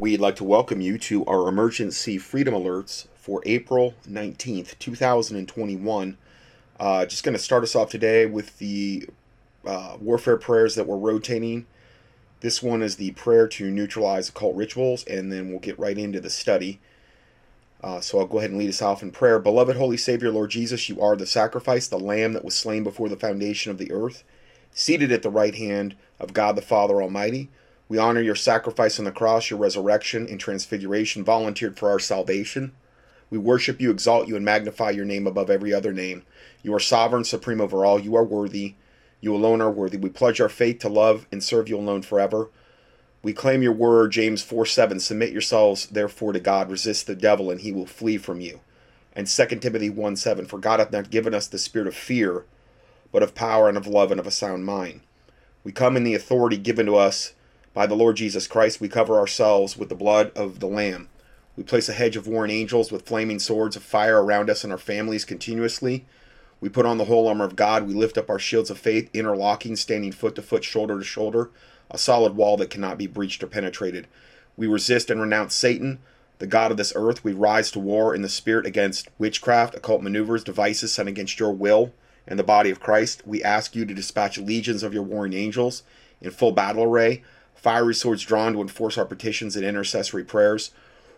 We'd like to welcome you to our emergency freedom alerts for April 19th, 2021. Uh, just going to start us off today with the uh, warfare prayers that we're rotating. This one is the prayer to neutralize occult rituals, and then we'll get right into the study. Uh, so I'll go ahead and lead us off in prayer. Beloved Holy Savior, Lord Jesus, you are the sacrifice, the lamb that was slain before the foundation of the earth, seated at the right hand of God the Father Almighty. We honor your sacrifice on the cross, your resurrection and transfiguration, volunteered for our salvation. We worship you, exalt you, and magnify your name above every other name. You are sovereign, supreme over all. You are worthy. You alone are worthy. We pledge our faith to love and serve you alone forever. We claim your word, James 4 7. Submit yourselves, therefore, to God. Resist the devil, and he will flee from you. And 2 Timothy 1 7. For God hath not given us the spirit of fear, but of power and of love and of a sound mind. We come in the authority given to us by the Lord Jesus Christ. We cover ourselves with the blood of the Lamb. We place a hedge of warring angels with flaming swords of fire around us and our families continuously. We put on the whole armor of God. We lift up our shields of faith, interlocking, standing foot to foot, shoulder to shoulder a solid wall that cannot be breached or penetrated. We resist and renounce Satan, the God of this earth. We rise to war in the spirit against witchcraft, occult maneuvers, devices sent against your will and the body of Christ. We ask you to dispatch legions of your warring angels in full battle array, fiery swords drawn to enforce our petitions and intercessory prayers.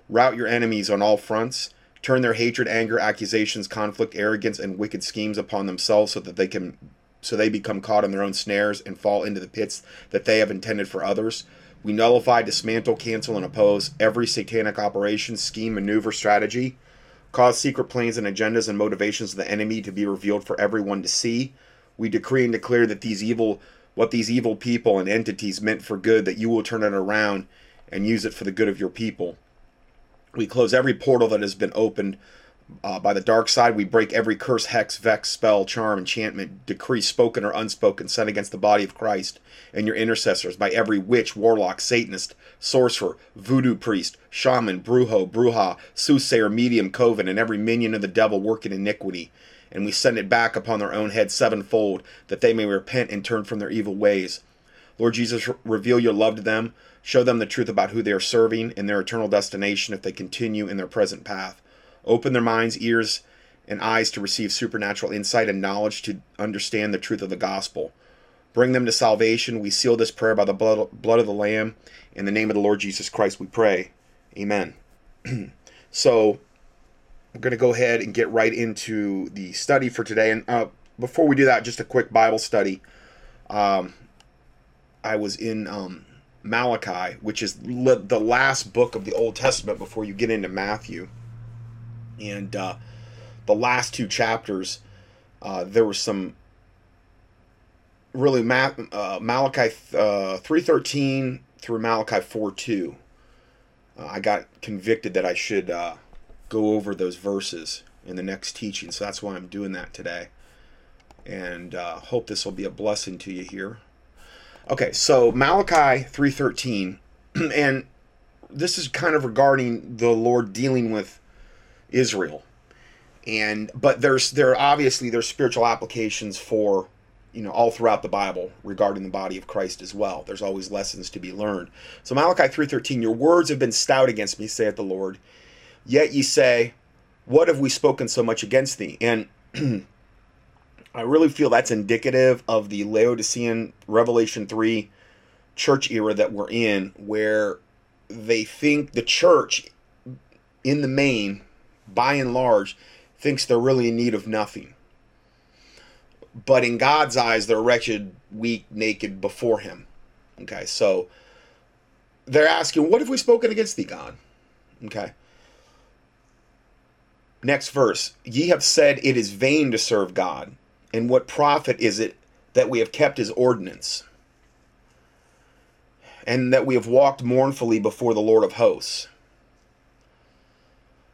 Rout your enemies on all fronts. Turn their hatred, anger, accusations, conflict, arrogance, and wicked schemes upon themselves so that they can so they become caught in their own snares and fall into the pits that they have intended for others. We nullify, dismantle, cancel, and oppose every satanic operation, scheme, maneuver, strategy. Cause secret plans and agendas and motivations of the enemy to be revealed for everyone to see. We decree and declare that these evil, what these evil people and entities meant for good, that you will turn it around and use it for the good of your people. We close every portal that has been opened uh, by the dark side, we break every curse, hex, vex, spell, charm, enchantment, decree, spoken or unspoken, sent against the body of Christ and your intercessors by every witch, warlock, Satanist, sorcerer, voodoo priest, shaman, brujo, bruja, soothsayer, medium, coven, and every minion of the devil working iniquity. And we send it back upon their own head sevenfold, that they may repent and turn from their evil ways. Lord Jesus, reveal your love to them. Show them the truth about who they are serving and their eternal destination if they continue in their present path. Open their minds, ears, and eyes to receive supernatural insight and knowledge to understand the truth of the gospel. Bring them to salvation. We seal this prayer by the blood, blood of the Lamb. In the name of the Lord Jesus Christ, we pray. Amen. so, we're going to go ahead and get right into the study for today. And uh, before we do that, just a quick Bible study. Um, I was in um, Malachi, which is the last book of the Old Testament before you get into Matthew and uh, the last two chapters, uh, there was some really Ma- uh, Malachi uh, three thirteen through Malachi four two. Uh, I got convicted that I should go over those verses in the next teaching, so that's why I'm doing that today, and uh, hope this will be a blessing to you here. Okay, so Malachi three thirteen, and this is kind of regarding the Lord dealing with Israel. And but there's there obviously there's spiritual applications for you know all throughout the Bible regarding the body of Christ as well. There's always lessons to be learned. So Malachi 3:13 your words have been stout against me saith the Lord. Yet ye say what have we spoken so much against thee? And I really feel that's indicative of the Laodicean Revelation 3 church era that we're in where they think the church in the main by and large, thinks they're really in need of nothing. But in God's eyes, they're wretched, weak, naked before Him. Okay, so they're asking, What have we spoken against thee, God? Okay. Next verse Ye have said it is vain to serve God, and what profit is it that we have kept his ordinance, and that we have walked mournfully before the Lord of hosts?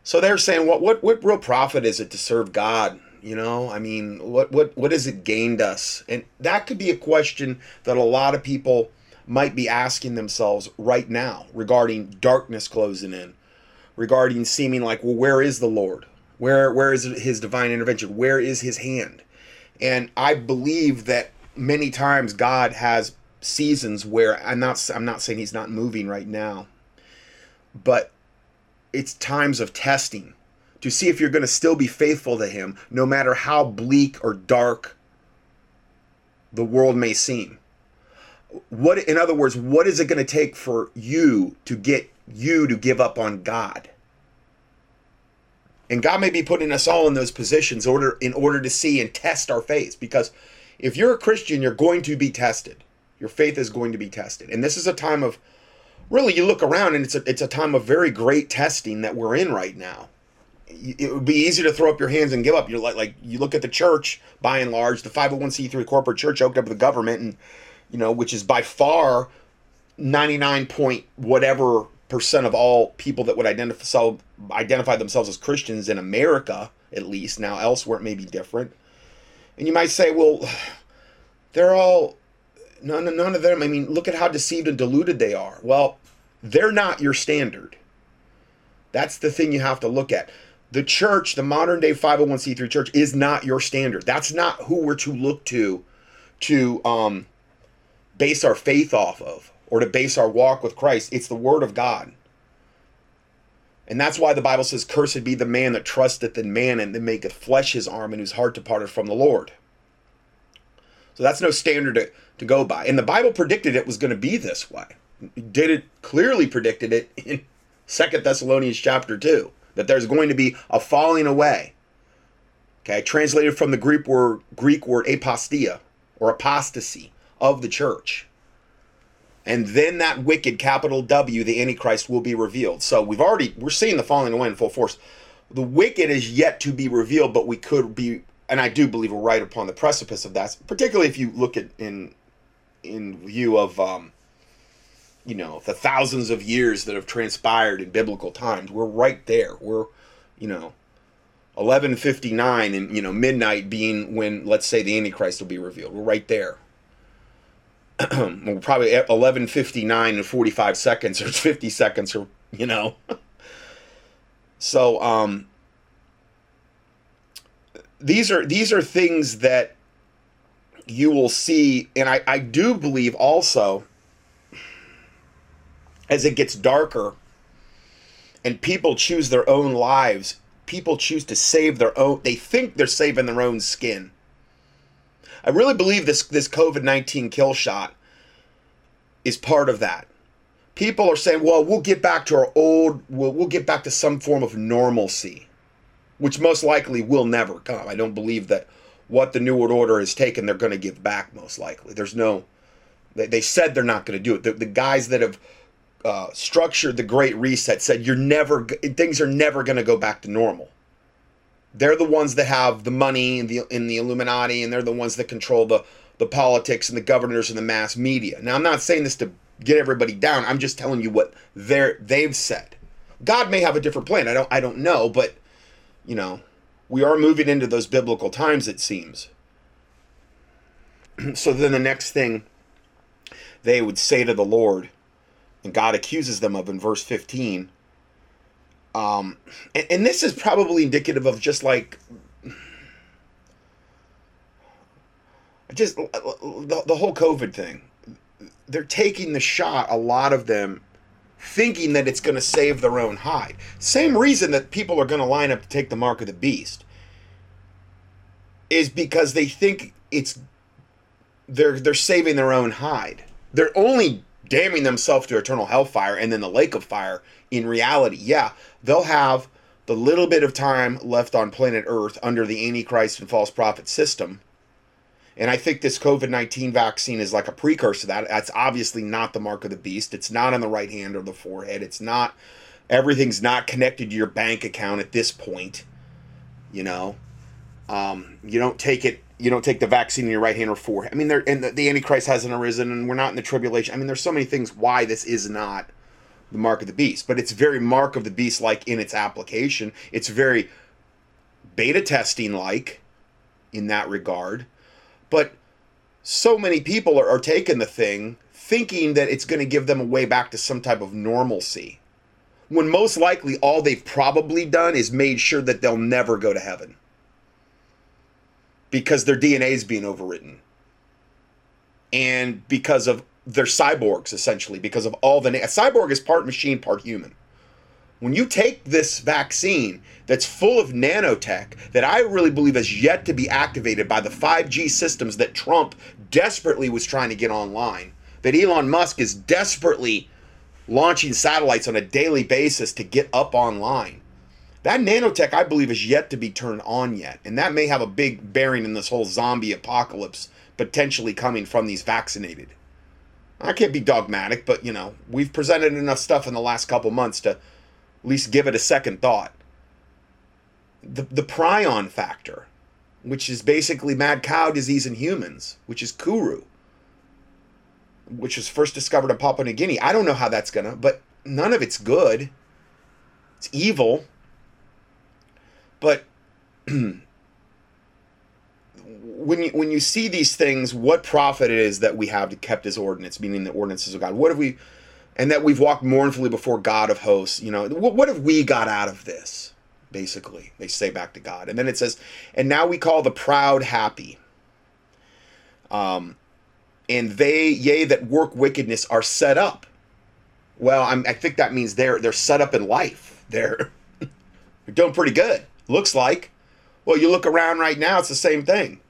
So they're saying, what what what real profit is it to serve God? You know, I mean, what what what has it gained us? And that could be a question that a lot of people might be asking themselves right now regarding darkness closing in, regarding seeming like, well, where is the Lord? Where where is his divine intervention? Where is his hand? And I believe that many times God has seasons where I'm not I'm not saying he's not moving right now but it's times of testing to see if you're going to still be faithful to him no matter how bleak or dark the world may seem what in other words what is it going to take for you to get you to give up on god and god may be putting us all in those positions order in order to see and test our faith. Because if you're a christian you're going to be tested. Your faith is going to be tested. And this is a time of really you look around and it's a, it's a time of very great testing that we're in right now. It would be easy to throw up your hands and give up. You're like like you look at the church by and large the 501c3 corporate church hooked up the government and you know, which is by far 99 point whatever percent of all people that would identify identify themselves as Christians in America, at least. Now elsewhere it may be different. And you might say, well, they're all none none of them. I mean, look at how deceived and deluded they are. Well, they're not your standard. That's the thing you have to look at. The church, the modern day 501c3 church, is not your standard. That's not who we're to look to to um, base our faith off of or to base our walk with Christ. It's the Word of God. And that's why the Bible says, Cursed be the man that trusteth in man and that maketh flesh his arm and whose heart departed from the Lord. So that's no standard to, to go by. And the Bible predicted it was going to be this way. Did it clearly predicted it in Second Thessalonians chapter 2 that there's going to be a falling away. Okay, translated from the Greek word Greek word apostasia or apostasy of the church. And then that wicked capital W, the Antichrist, will be revealed. So we've already we're seeing the falling away in full force. The wicked is yet to be revealed, but we could be, and I do believe we're right upon the precipice of that. Particularly if you look at in in view of um, you know the thousands of years that have transpired in biblical times. We're right there. We're you know 1159 and you know midnight being when let's say the Antichrist will be revealed. We're right there. probably 11:59 and 45 seconds or 50 seconds or you know. so um these are these are things that you will see and I I do believe also as it gets darker and people choose their own lives, people choose to save their own they think they're saving their own skin I really believe this this COVID nineteen kill shot is part of that. People are saying, "Well, we'll get back to our old. We'll we'll get back to some form of normalcy," which most likely will never come. I don't believe that what the New World Order has taken, they're going to give back. Most likely, there's no. They, they said they're not going to do it. The, the guys that have uh, structured the Great Reset said you're never things are never going to go back to normal. They're the ones that have the money in the in the Illuminati, and they're the ones that control the the politics and the governors and the mass media. Now, I'm not saying this to get everybody down. I'm just telling you what they're they've said. God may have a different plan. I don't I don't know, but you know, we are moving into those biblical times. It seems. so then the next thing they would say to the Lord, and God accuses them of in verse 15 um, and, and this is probably indicative of just like just the, the whole COVID thing. They're taking the shot, a lot of them, thinking that it's going to save their own hide. Same reason that people are going to line up to take the mark of the beast is because they think it's they're they're saving their own hide. They're only damning themselves to eternal hellfire and then the lake of fire in reality, yeah, they'll have the little bit of time left on planet Earth under the Antichrist and false prophet system. And I think this COVID 19 vaccine is like a precursor to that. That's obviously not the mark of the beast. It's not on the right hand or the forehead. It's not, everything's not connected to your bank account at this point. You know, um, you don't take it you don't take the vaccine in your right hand or forehead. I mean, there and the, the, Antichrist hasn't arisen, and we're not in the tribulation. I mean, there's so many things why this is not the mark of the beast, but it's very mark of the beast like in its application. It's very beta testing like in that regard. But so many people are, are taking the thing thinking that it's going to give them a way back to some type of normalcy. When most likely all they've probably done is made sure that they'll never go to heaven because their DNA is being overwritten. And because of they're cyborgs essentially because of all the a cyborg is part machine, part human. When you take this vaccine that's full of nanotech that I really believe has yet to be activated by the 5G systems that Trump desperately was trying to get online, that Elon Musk is desperately launching satellites on a daily basis to get up online. That nanotech, I believe, is yet to be turned on yet. And that may have a big bearing in this whole zombie apocalypse potentially coming from these vaccinated. I can't be dogmatic, but you know, we've presented enough stuff in the last couple months to at least give it a second thought. The, the prion factor, which is basically mad cow disease in humans, which is kuru, which was first discovered in Papua New Guinea. I don't know how that's gonna, but none of it's good. It's evil. But when you when you see these things, what profit it is that we have kept His ordinance, meaning the ordinances of God. What have we, and that we've walked mournfully before God of hosts. You know, what, what have we got out of this? Basically, they say back to God, and then it says, and now we call the proud happy. Um, and they, yea, that work wickedness are set up. Well, I'm, I think that means they're they're set up in life. They're they're doing pretty good. Looks like. Well, you look around right now; it's the same thing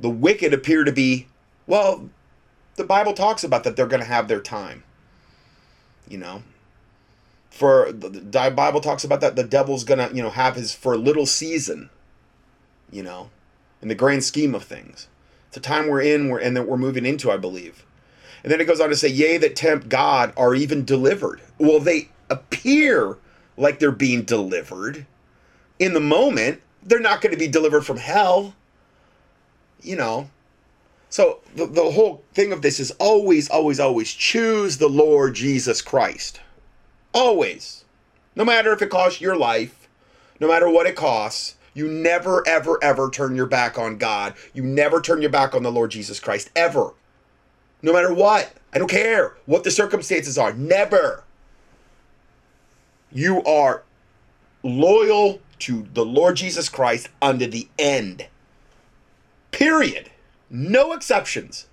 the wicked appear to be, well, the Bible talks about that they're going to have their time. You know, for the, Bible talks about that the devil's going to, you know, have his for a little season. You know, in the grand scheme of things, it's a time we're in, we're and that we're moving into, I believe. And then it goes on to say, "Yea, that tempt God are even delivered." Well, they appear like they're being delivered. In the moment, they're not going to be delivered from hell you know. So the, the whole thing of this is always, always, always choose the Lord Jesus Christ. Always. No matter if it costs your life, no matter what it costs, you never, ever, ever turn your back on God. You never turn your back on the Lord Jesus Christ. Ever. No matter what. I don't care what the circumstances are. Never. You are loyal to the Lord Jesus Christ under the end. Period. No exceptions.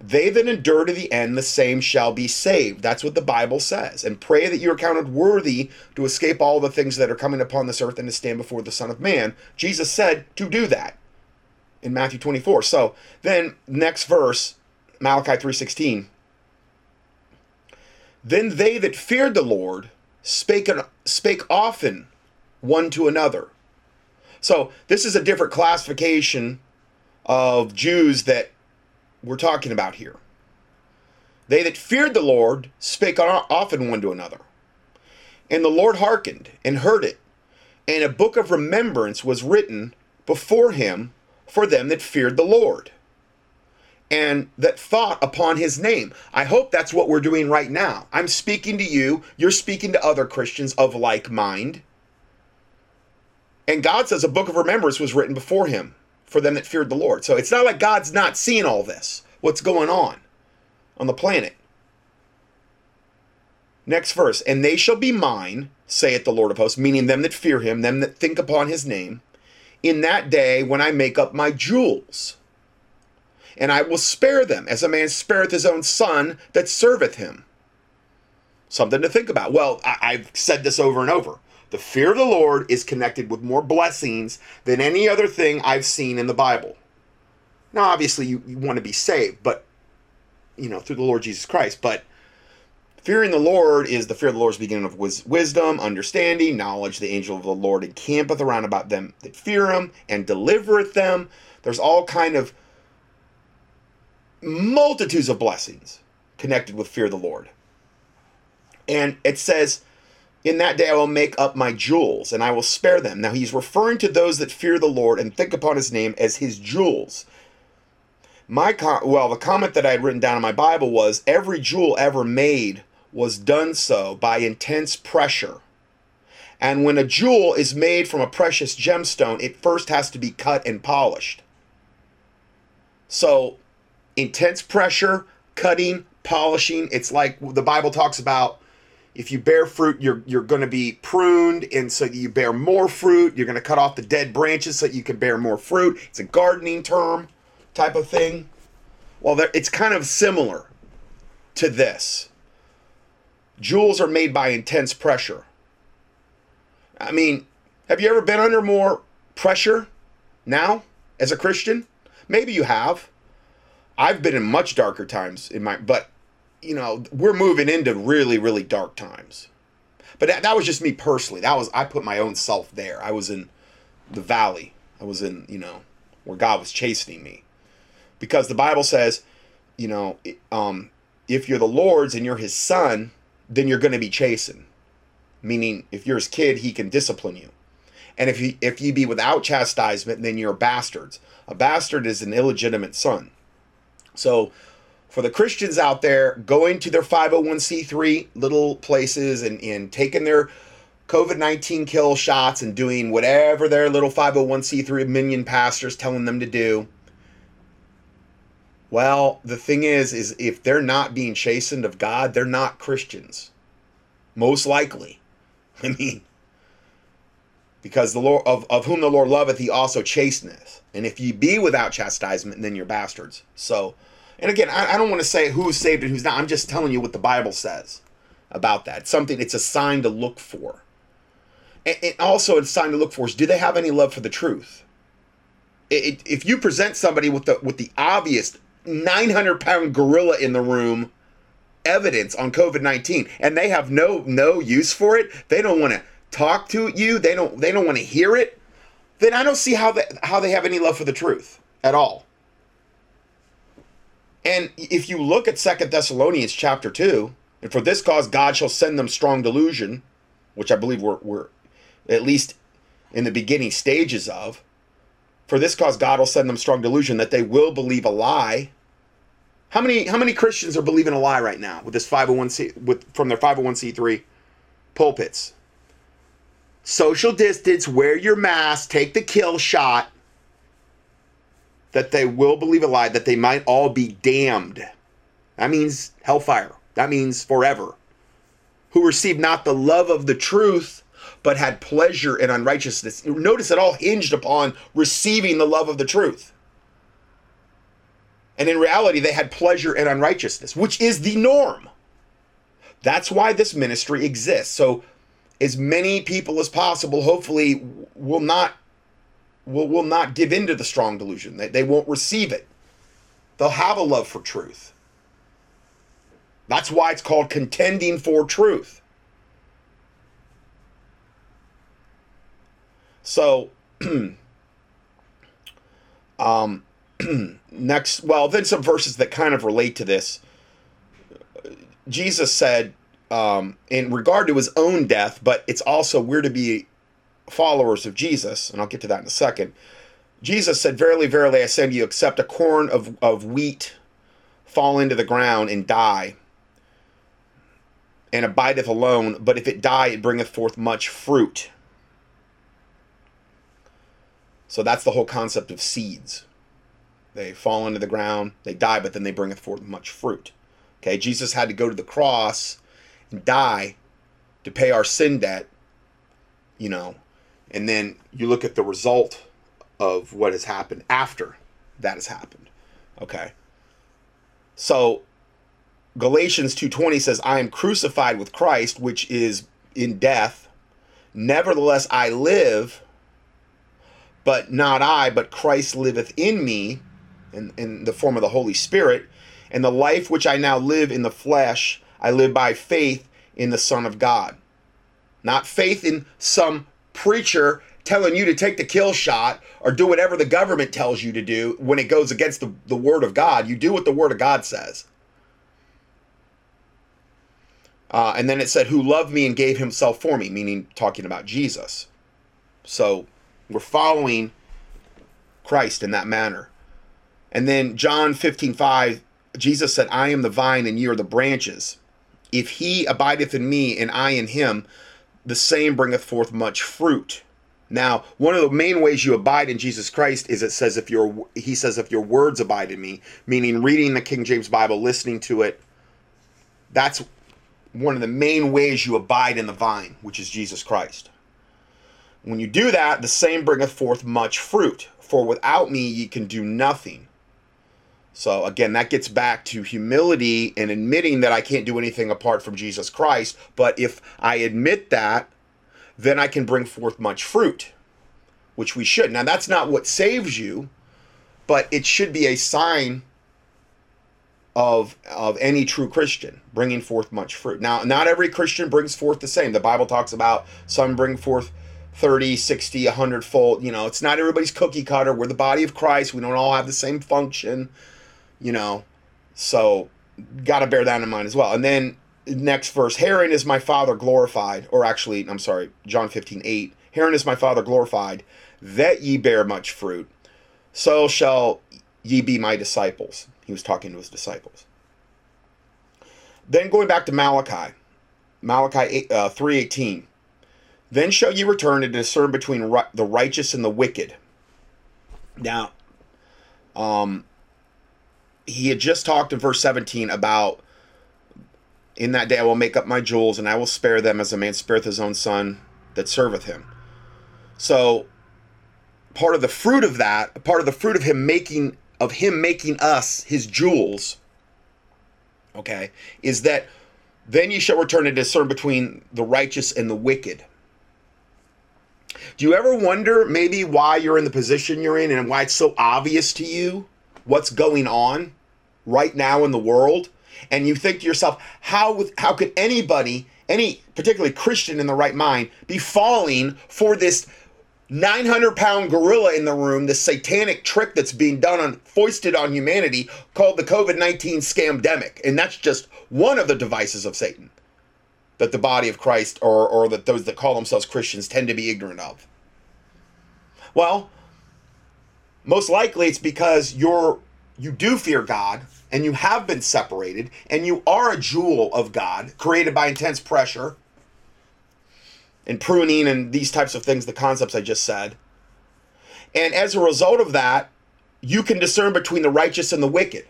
They that endure to the end, the same shall be saved. That's what the Bible says. And pray that you are counted worthy to escape all the things that are coming upon this earth and to stand before the Son of Man. Jesus said to do that in Matthew 24. So then, next verse, Malachi 3.16. Then they that feared the Lord spake, spake often one to another so this is a different classification of Jews that we're talking about here. They that feared the Lord spake often one to another. And the Lord hearkened and heard it. And a book of remembrance was written before him for them that feared the Lord and that thought upon his name. I hope that's what we're doing right now. I'm speaking to you, you're speaking to other Christians of like mind. And God says a book of remembrance was written before him for them that feared the Lord. So it's not like God's not seeing all this, what's going on on the planet. Next verse, and they shall be mine, saith the Lord of hosts, meaning them that fear him, them that think upon his name, in that day when I make up my jewels. And I will spare them, as a man spareth his own son that serveth him. Something to think about. Well, I- have said this over and over. The fear of the Lord is connected with more blessings than any other thing I've seen in the Bible. Now, obviously, you, you want to be saved, but, you know, through the Lord Jesus Christ. But fearing the Lord is the fear of the Lord's beginning of wis- wisdom, understanding, knowledge. The angel of the Lord encampeth around about them that fear him and delivereth them. There's all kind of multitudes of blessings connected with fear of the Lord. And it says, in that day I will make up my jewels, and I will spare them. Now he's referring to those that fear the Lord and think upon his name as his jewels. My com- well, the comment that I had written down in my Bible was every jewel ever made was done so by intense pressure. And when a jewel is made from a precious gemstone, it first has to be cut and polished. So, intense pressure, cutting, polishing, it's like the Bible talks about if you bear fruit, you're you're going to be pruned, and so you bear more fruit. You're going to cut off the dead branches so you can bear more fruit. It's a gardening term type of thing. Well, it's kind of similar to this. Jewels are made by intense pressure. I mean, have you ever been under more pressure now as a Christian? Maybe you have. I've been in much darker times in my, but you know, we're moving into really, really dark times. But that, that was just me personally. That was, I put my own self there. I was in the valley. I was in, you know, where God was chastening me. Because the Bible says, you know, um, if you're the Lord's and you're his son, then you're going to be chastened. Meaning, if you're his kid, he can discipline you. And if you if you be without chastisement, then you're bastards. A bastard is an illegitimate son. So, for the Christians out there going to their 501c3 little places and, and taking their COVID 19 kill shots and doing whatever their little 501c3 minion pastors telling them to do. Well, the thing is, is if they're not being chastened of God, they're not Christians. Most likely. I mean, because the Lord of, of whom the Lord loveth, he also chasteneth. And if ye be without chastisement, then you're bastards. So, and again, I, I don't want to say who's saved and who's not. I'm just telling you what the Bible says about that. Something, it's a sign to look for. And, and also, it's a sign to look for is do they have any love for the truth? It, it, if you present somebody with the with the obvious 900 pound gorilla in the room evidence on COVID 19 and they have no no use for it, they don't want to talk to you, they don't they don't want to hear it, then I don't see how they how they have any love for the truth at all. And if you look at Second Thessalonians chapter 2, and for this cause God shall send them strong delusion, which I believe we're, we're at least in the beginning stages of. For this cause God will send them strong delusion that they will believe a lie. How many how many Christians are believing a lie right now with this 501c with from their 501c3 pulpits? social distance, wear your mask, take the kill shot, that they will believe a lie, that they might all be damned. That means hellfire. That means forever. Who received not the love of the truth, but had pleasure in unrighteousness. Notice it all hinged upon receiving the love of the truth. And in reality, they had pleasure in unrighteousness, which is the norm. That's why this ministry exists. So as many people as possible hopefully will not will, will not give in to the strong delusion. They, they won't receive it. They'll have a love for truth. That's why it's called contending for truth. So um next well then some verses that kind of relate to this. Jesus said um, in regard to his own death, but it's also we're to be followers of Jesus, and I'll get to that in a second. Jesus said, Verily, verily, I say to you, except a corn of, of wheat fall into the ground and die, and abideth alone, but if it die, it bringeth forth much fruit. So that's the whole concept of seeds. They fall into the ground, they die, but then they bringeth forth much fruit. Okay, Jesus had to go to the cross and die to pay our sin debt, you know, and then you look at the result of what has happened after that has happened. Okay. So Galatians 2:20 says I am crucified with Christ which is in death nevertheless I live but not I but Christ liveth in me in, in the form of the Holy Spirit and the life which I now live in the flesh I live by faith in the Son of God. Not faith in some preacher telling you to take the kill shot or do whatever the government tells you to do when it goes against the, the Word of God. You do what the Word of God says. Uh, and then it said, Who loved me and gave himself for me, meaning talking about Jesus. So we're following Christ in that manner. And then John 15 5, Jesus said, I am the vine and ye are the branches. If he abideth in me and I in him, the same bringeth forth much fruit. Now, one of the main ways you abide in Jesus Christ is it says if your he says if your words abide in me, meaning reading the King James Bible, listening to it. That's one of the main ways you abide in the vine, which is Jesus Christ. When you do that, the same bringeth forth much fruit. For without me ye can do nothing. So again, that gets back to humility and admitting that I can't do anything apart from Jesus Christ. But if I admit that, then I can bring forth much fruit, which we should. Now, that's not what saves you, but it should be a sign of of any true Christian bringing forth much fruit. Now, not every Christian brings forth the same. The Bible talks about some bring forth 30, 60, 100 fold. You know, it's not everybody's cookie cutter. We're the body of Christ. We don't all have the same function you know. So got to bear that in mind as well. And then next verse, herein is my Father glorified, or actually, I'm sorry, John 15, 8. Herein is my Father glorified, that ye bear much fruit, so shall ye be my disciples. He was talking to his disciples. Then going back to Malachi, Malachi 8, uh, 3.18. Then shall ye return to discern between the righteous and the wicked. Now, um, he had just talked in verse 17 about in that day I will make up my jewels and I will spare them as a man spareth his own son that serveth him. So part of the fruit of that, part of the fruit of him making of him making us his jewels, okay, is that then you shall return to discern between the righteous and the wicked. Do you ever wonder maybe why you're in the position you're in and why it's so obvious to you what's going on right now in the world, and you think to yourself, how how could anybody, any particularly Christian in the right mind, be falling for this 900 pound gorilla in the room, this satanic trick that's being done on foisted on humanity called the COVID 19 scamdemic. And that's just one of the devices of Satan that the body of Christ or, or that those that call themselves Christians tend to be ignorant of. Well, most likely it's because you're you do fear God and you have been separated and you are a jewel of God created by intense pressure and pruning and these types of things, the concepts I just said. And as a result of that, you can discern between the righteous and the wicked.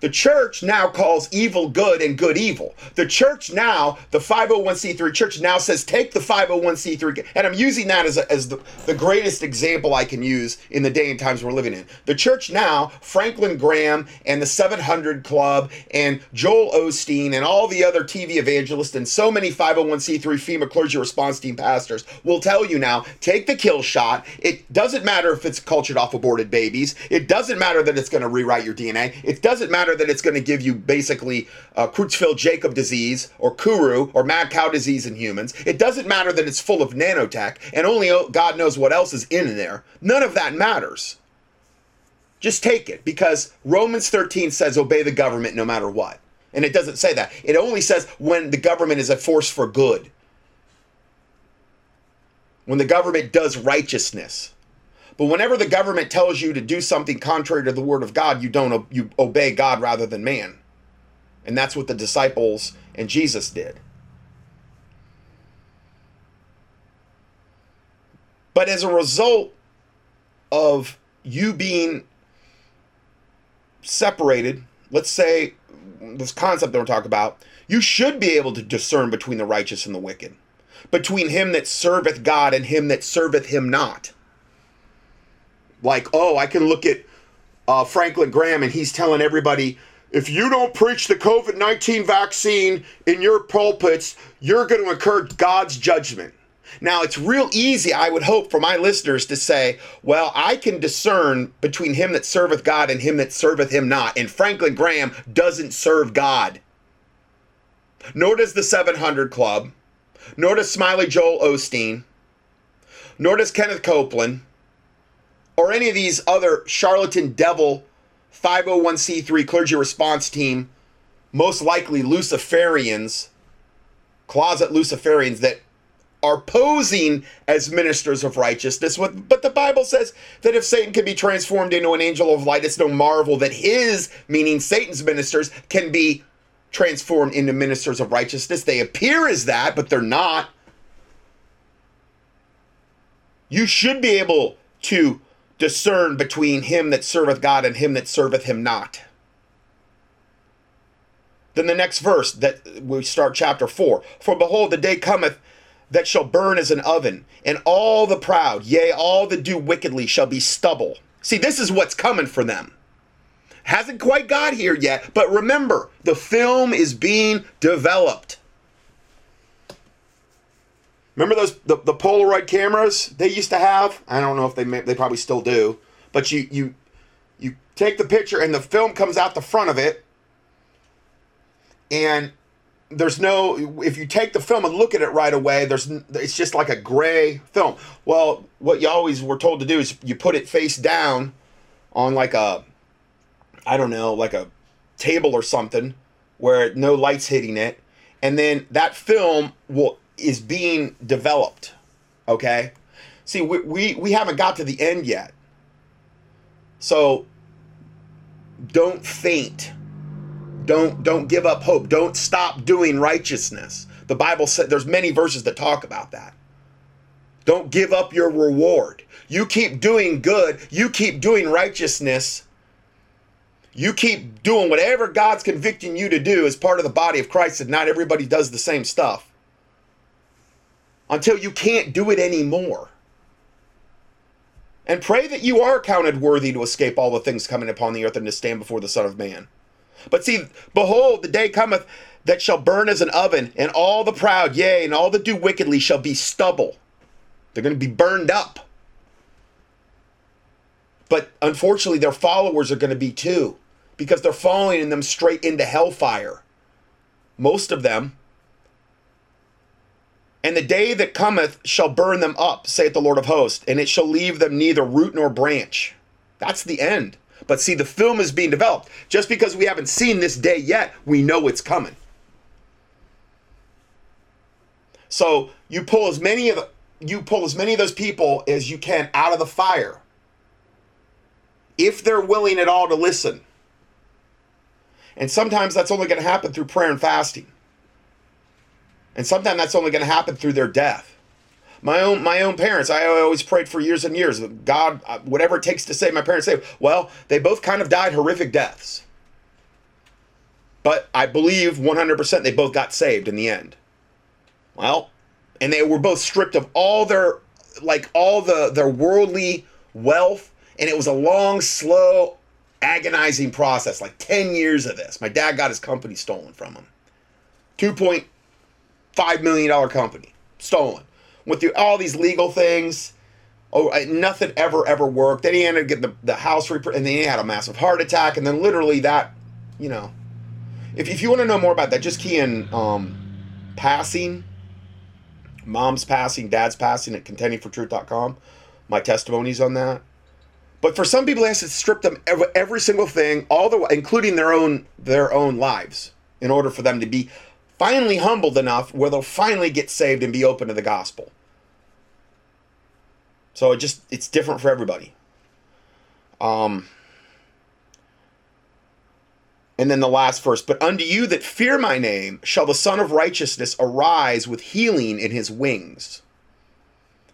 The church now calls evil good and good evil. The church now, the 501c3 church now says, take the 501c3. And I'm using that as, a, as the, the greatest example I can use in the day and times we're living in. The church now, Franklin Graham and the 700 Club and Joel Osteen and all the other TV evangelists and so many 501c3 FEMA clergy response team pastors will tell you now, take the kill shot. It doesn't matter if it's cultured off aborted babies. It doesn't matter that it's going to rewrite your DNA. It doesn't matter matter that it's going to give you basically uh, Creutzfeldt Jakob disease or Kuru or mad cow disease in humans. It doesn't matter that it's full of nanotech and only God knows what else is in there. None of that matters. Just take it because Romans 13 says obey the government no matter what. And it doesn't say that. It only says when the government is a force for good. When the government does righteousness. But whenever the government tells you to do something contrary to the word of God, you don't you obey God rather than man. And that's what the disciples and Jesus did. But as a result of you being separated, let's say this concept that we're talking about, you should be able to discern between the righteous and the wicked, between him that serveth God and him that serveth him not like, oh, I can look at uh, Franklin Graham and he's telling everybody, if you don't preach the COVID 19 vaccine in your pulpits, you're going to incur God's judgment. Now, it's real easy, I would hope, for my listeners to say, well, I can discern between him that serveth God and him that serveth him not. And Franklin Graham doesn't serve God. Nor does the 700 Club, nor does Smiley Joel Osteen, nor does Kenneth Copeland, or any of these other charlatan devil 501c3 clergy response team, most likely Luciferians, closet Luciferians that are posing as ministers of righteousness. But the Bible says that if Satan can be transformed into an angel of light, it's no marvel that his, meaning Satan's ministers, can be transformed into ministers of righteousness. They appear as that, but they're not. You should be able to discern between him that serveth God and him that serveth him not. Then the next verse that we start chapter 4 For behold, the day cometh that shall burn as an oven, and all the proud, yea, all that do wickedly, shall be stubble. See, this is what's coming for them. Hasn't quite got here yet, but remember, the film is being developed. Remember those the, the Polaroid cameras they used to have? I don't know if they they probably still do, but you you you take the picture and the film comes out the front of it, and there's no if you take the film and look at it right away there's it's just like a gray film. Well what you always were told to do is you put it face down on like a i don't know like a table or something where no lights hitting it. And then that film will is being developed okay see we we, we haven't got to the end yet so don't faint don't don't give up hope. Don't stop doing righteousness. The Bible said there's many verses that talk about that. Don't give up your reward. You keep doing good, you keep doing righteousness. You keep doing whatever God's convicting you to do as part of the body of Christ, and not everybody does the same stuff. Until you can't do it anymore. And pray that you are counted worthy to escape all the things coming upon the earth and to stand before the Son of Man. But see, behold, the day cometh that shall burn as an oven, and all the proud, yea, and all that do wickedly shall be stubble. They're going to be burned up. But unfortunately, their followers are going to be too, because they're following them straight into hellfire. Most of them. And the day that cometh shall burn them up, saith the Lord of hosts, and it shall leave them neither root nor branch. That's the end. But see, the film is being developed. Just because we haven't seen this day yet, we know it's coming. So you pull as many of the, you pull as many of those people as you can out of the fire. If they're willing at all to listen. And sometimes that's only going to happen through prayer and fasting. And sometimes that's only going to happen through their death. My own my own parents i always prayed for years and years god uh, whatever it takes to save my parents save well they both kind of died horrific deaths. But i believe 100% they both got saved in the end. Well and they were both stripped of all their like all the their worldly wealth and it was a long slow agonizing process like 10 years of this. My dad got his company stolen from him 2.5 million dollar company stolen went through all these legal things. Oh, nothing ever ever worked. Then he ended up getting the, the house report, and then he had a massive heart attack, and then literally that, you know, if, if you want to know more about that, just key in um, passing, mom's passing, dad's passing at contendingfortruth.com. My testimonies on that. But for some people, it has to strip them every, every single thing, all the way, including their own their own lives, in order for them to be finally humbled enough where they'll finally get saved and be open to the gospel. So it just it's different for everybody. Um and then the last verse, but unto you that fear my name shall the Sun of Righteousness arise with healing in his wings.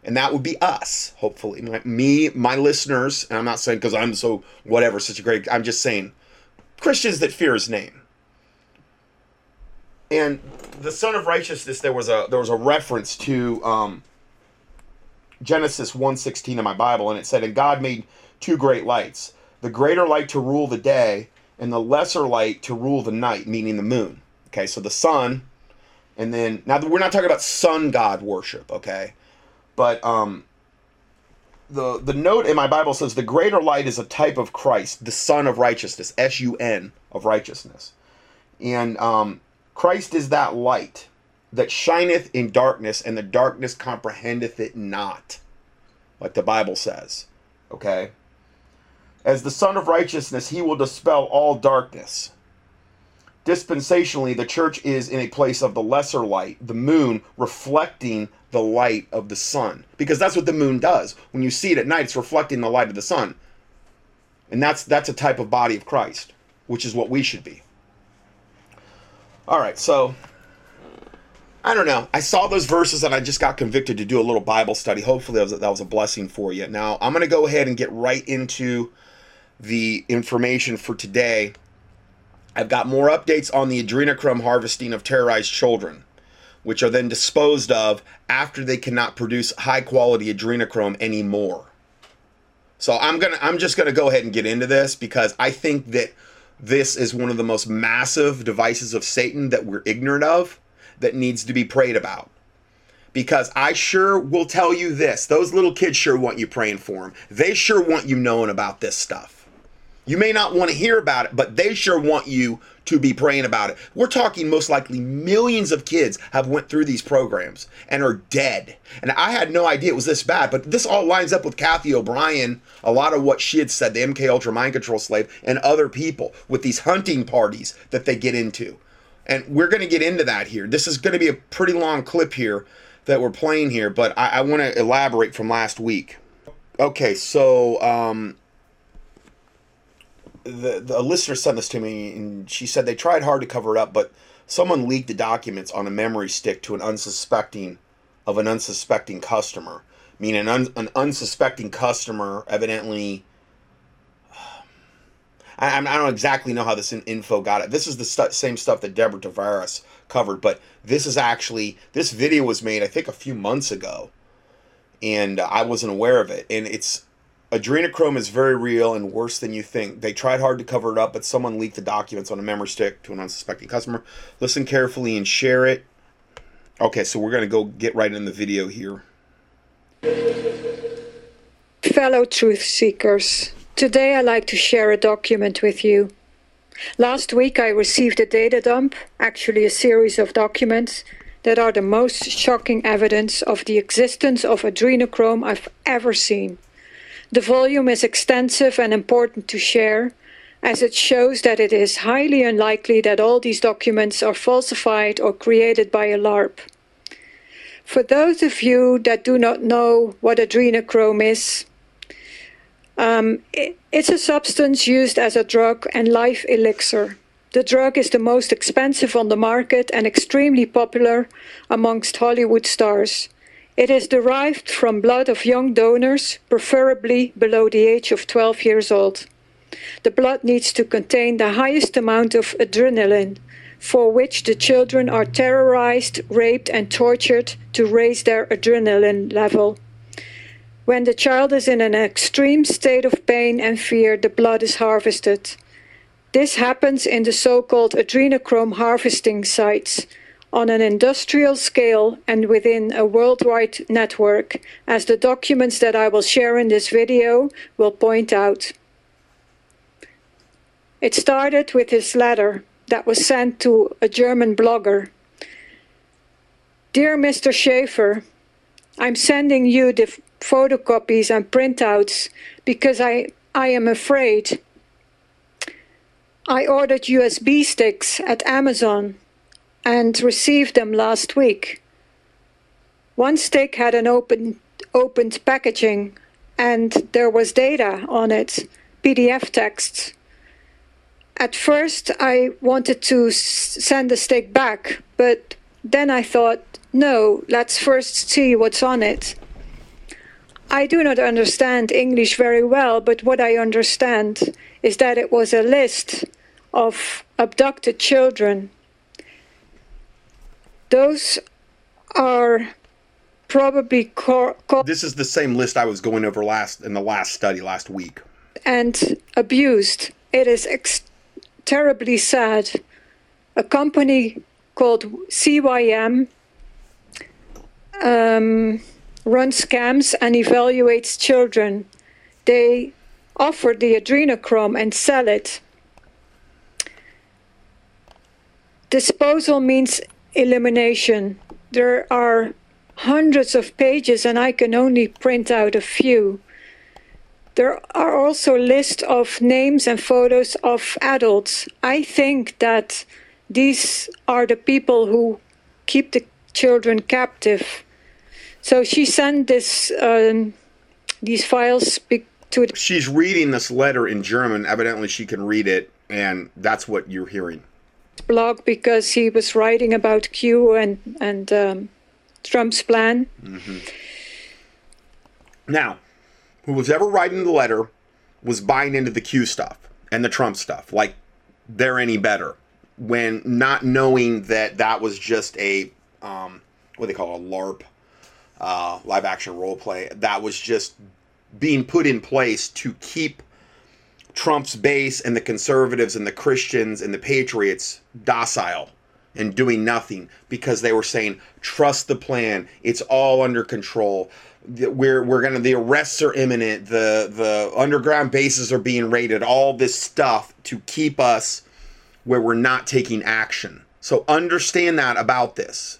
And that would be us, hopefully. My, me, my listeners, and I'm not saying because I'm so whatever, such a great, I'm just saying Christians that fear his name. And the Sun of Righteousness, there was a there was a reference to um, Genesis 1.16 in my Bible, and it said, And God made two great lights, the greater light to rule the day, and the lesser light to rule the night, meaning the moon. Okay, so the sun, and then now we're not talking about sun god worship, okay? But um the the note in my Bible says the greater light is a type of Christ, the Sun of righteousness, S U N of righteousness. And um Christ is that light that shineth in darkness, and the darkness comprehendeth it not, like the Bible says. Okay? As the Sun of Righteousness, he will dispel all darkness. Dispensationally, the church is in a place of the lesser light, the moon reflecting the light of the sun. Because that's what the moon does. When you see it at night, it's reflecting the light of the sun. And that's that's a type of body of Christ, which is what we should be. All right, so I don't know. I saw those verses and I just got convicted to do a little Bible study. Hopefully, that was, that was a blessing for you. Now, I'm going to go ahead and get right into the information for today. I've got more updates on the adrenochrome harvesting of terrorized children, which are then disposed of after they cannot produce high quality adrenochrome anymore. So I'm gonna I'm just gonna go ahead and get into this because I think that this is one of the most massive devices of Satan that we're ignorant of that needs to be prayed about. Because I sure will tell you this those little kids sure want you praying for them. They sure want you knowing about this stuff. You may not want to hear about it, but they sure want you to be praying about it. We're talking most likely millions of kids have went through these programs and are dead. And I had no idea it was this bad, but this all lines up with Cathy O'Brien, a lot of what she had said, the MK Ultra mind control slave, and other people with these hunting parties that they get into. And we're going to get into that here. This is going to be a pretty long clip here that we're playing here, but I, I want to elaborate from last week. Okay, so um, the the listener sent this to me, and she said they tried hard to cover it up, but someone leaked the documents on a memory stick to an unsuspecting of an unsuspecting customer. I mean, an, un, an unsuspecting customer evidently. I, I don't exactly know how this info got it. This is the same stuff that Deborah Tavares covered, but this is actually this video was made I think a few months ago, and I wasn't aware of it. And it's Adrenochrome is very real and worse than you think. They tried hard to cover it up, but someone leaked the documents on a memory stick to an unsuspecting customer. Listen carefully and share it. Okay, so we're going to go get right in the video here. Fellow truth seekers, today I'd like to share a document with you. Last week I received a data dump, actually a series of documents, that are the most shocking evidence of the existence of adrenochrome I've ever seen. The volume is extensive and important to share, as it shows that it is highly unlikely that all these documents are falsified or created by a LARP. For those of you that do not know what adrenochrome is, um, it, it's a substance used as a drug and life elixir. The drug is the most expensive on the market and extremely popular amongst Hollywood stars. It is derived from blood of young donors, preferably below the age of 12 years old. The blood needs to contain the highest amount of adrenaline, for which the children are terrorized, raped, and tortured to raise their adrenaline level. When the child is in an extreme state of pain and fear, the blood is harvested. This happens in the so called adrenochrome harvesting sites on an industrial scale and within a worldwide network, as the documents that I will share in this video will point out. It started with this letter that was sent to a German blogger. Dear Mr. Schaefer, I'm sending you the photocopies and printouts because I, I am afraid. I ordered USB sticks at Amazon and received them last week. One stick had an open, opened packaging and there was data on it, PDF texts. At first, I wanted to send the stick back, but then I thought, no, let's first see what's on it. I do not understand English very well, but what I understand is that it was a list of abducted children those are probably co- co- This is the same list I was going over last in the last study last week. And abused. It is ex- terribly sad. A company called CYM um, runs scams and evaluates children. They offer the adrenochrome and sell it. Disposal means elimination. There are hundreds of pages and I can only print out a few. There are also lists of names and photos of adults. I think that these are the people who keep the children captive. So she sent this um, these files to. She's reading this letter in German. Evidently, she can read it, and that's what you're hearing blog because he was writing about Q and and um, Trump's plan. Mm-hmm. Now, who was ever writing the letter was buying into the Q stuff and the Trump stuff, like they're any better, when not knowing that that was just a um, what they call a LARP, uh, live action role play. That was just being put in place to keep Trump's base and the conservatives and the Christians and the patriots docile and doing nothing because they were saying trust the plan. It's all under control. We're we're gonna the arrests are imminent. The the underground bases are being raided. All this stuff to keep us where we're not taking action. So understand that about this.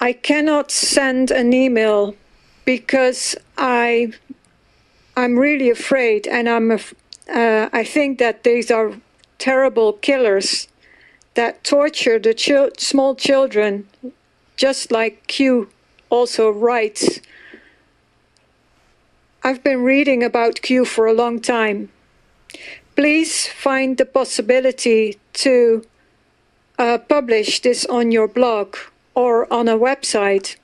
I cannot send an email because i i'm really afraid and i'm uh, i think that these are terrible killers that torture the small children just like q also writes I've been reading about Q for a long time. Please find the possibility to uh, publish this on your blog or on a website.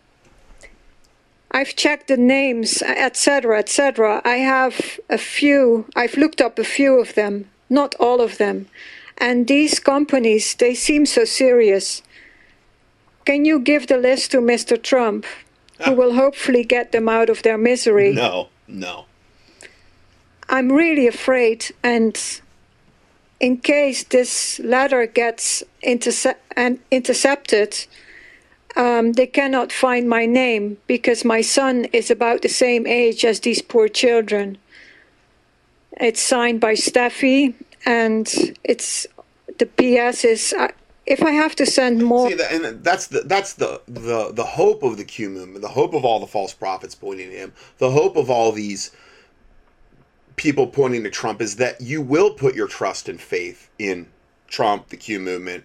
I've checked the names, etc., etc. I have a few, I've looked up a few of them, not all of them. And these companies, they seem so serious. Can you give the list to Mr. Trump, who ah. will hopefully get them out of their misery? No, no. I'm really afraid, and in case this letter gets interce- and intercepted, um, they cannot find my name because my son is about the same age as these poor children. It's signed by Steffi, and it's the PS is. Uh, if I have to send more, See, that, and that's the that's the the the hope of the Q movement, the hope of all the false prophets pointing to him, the hope of all these people pointing to Trump is that you will put your trust and faith in Trump, the Q movement,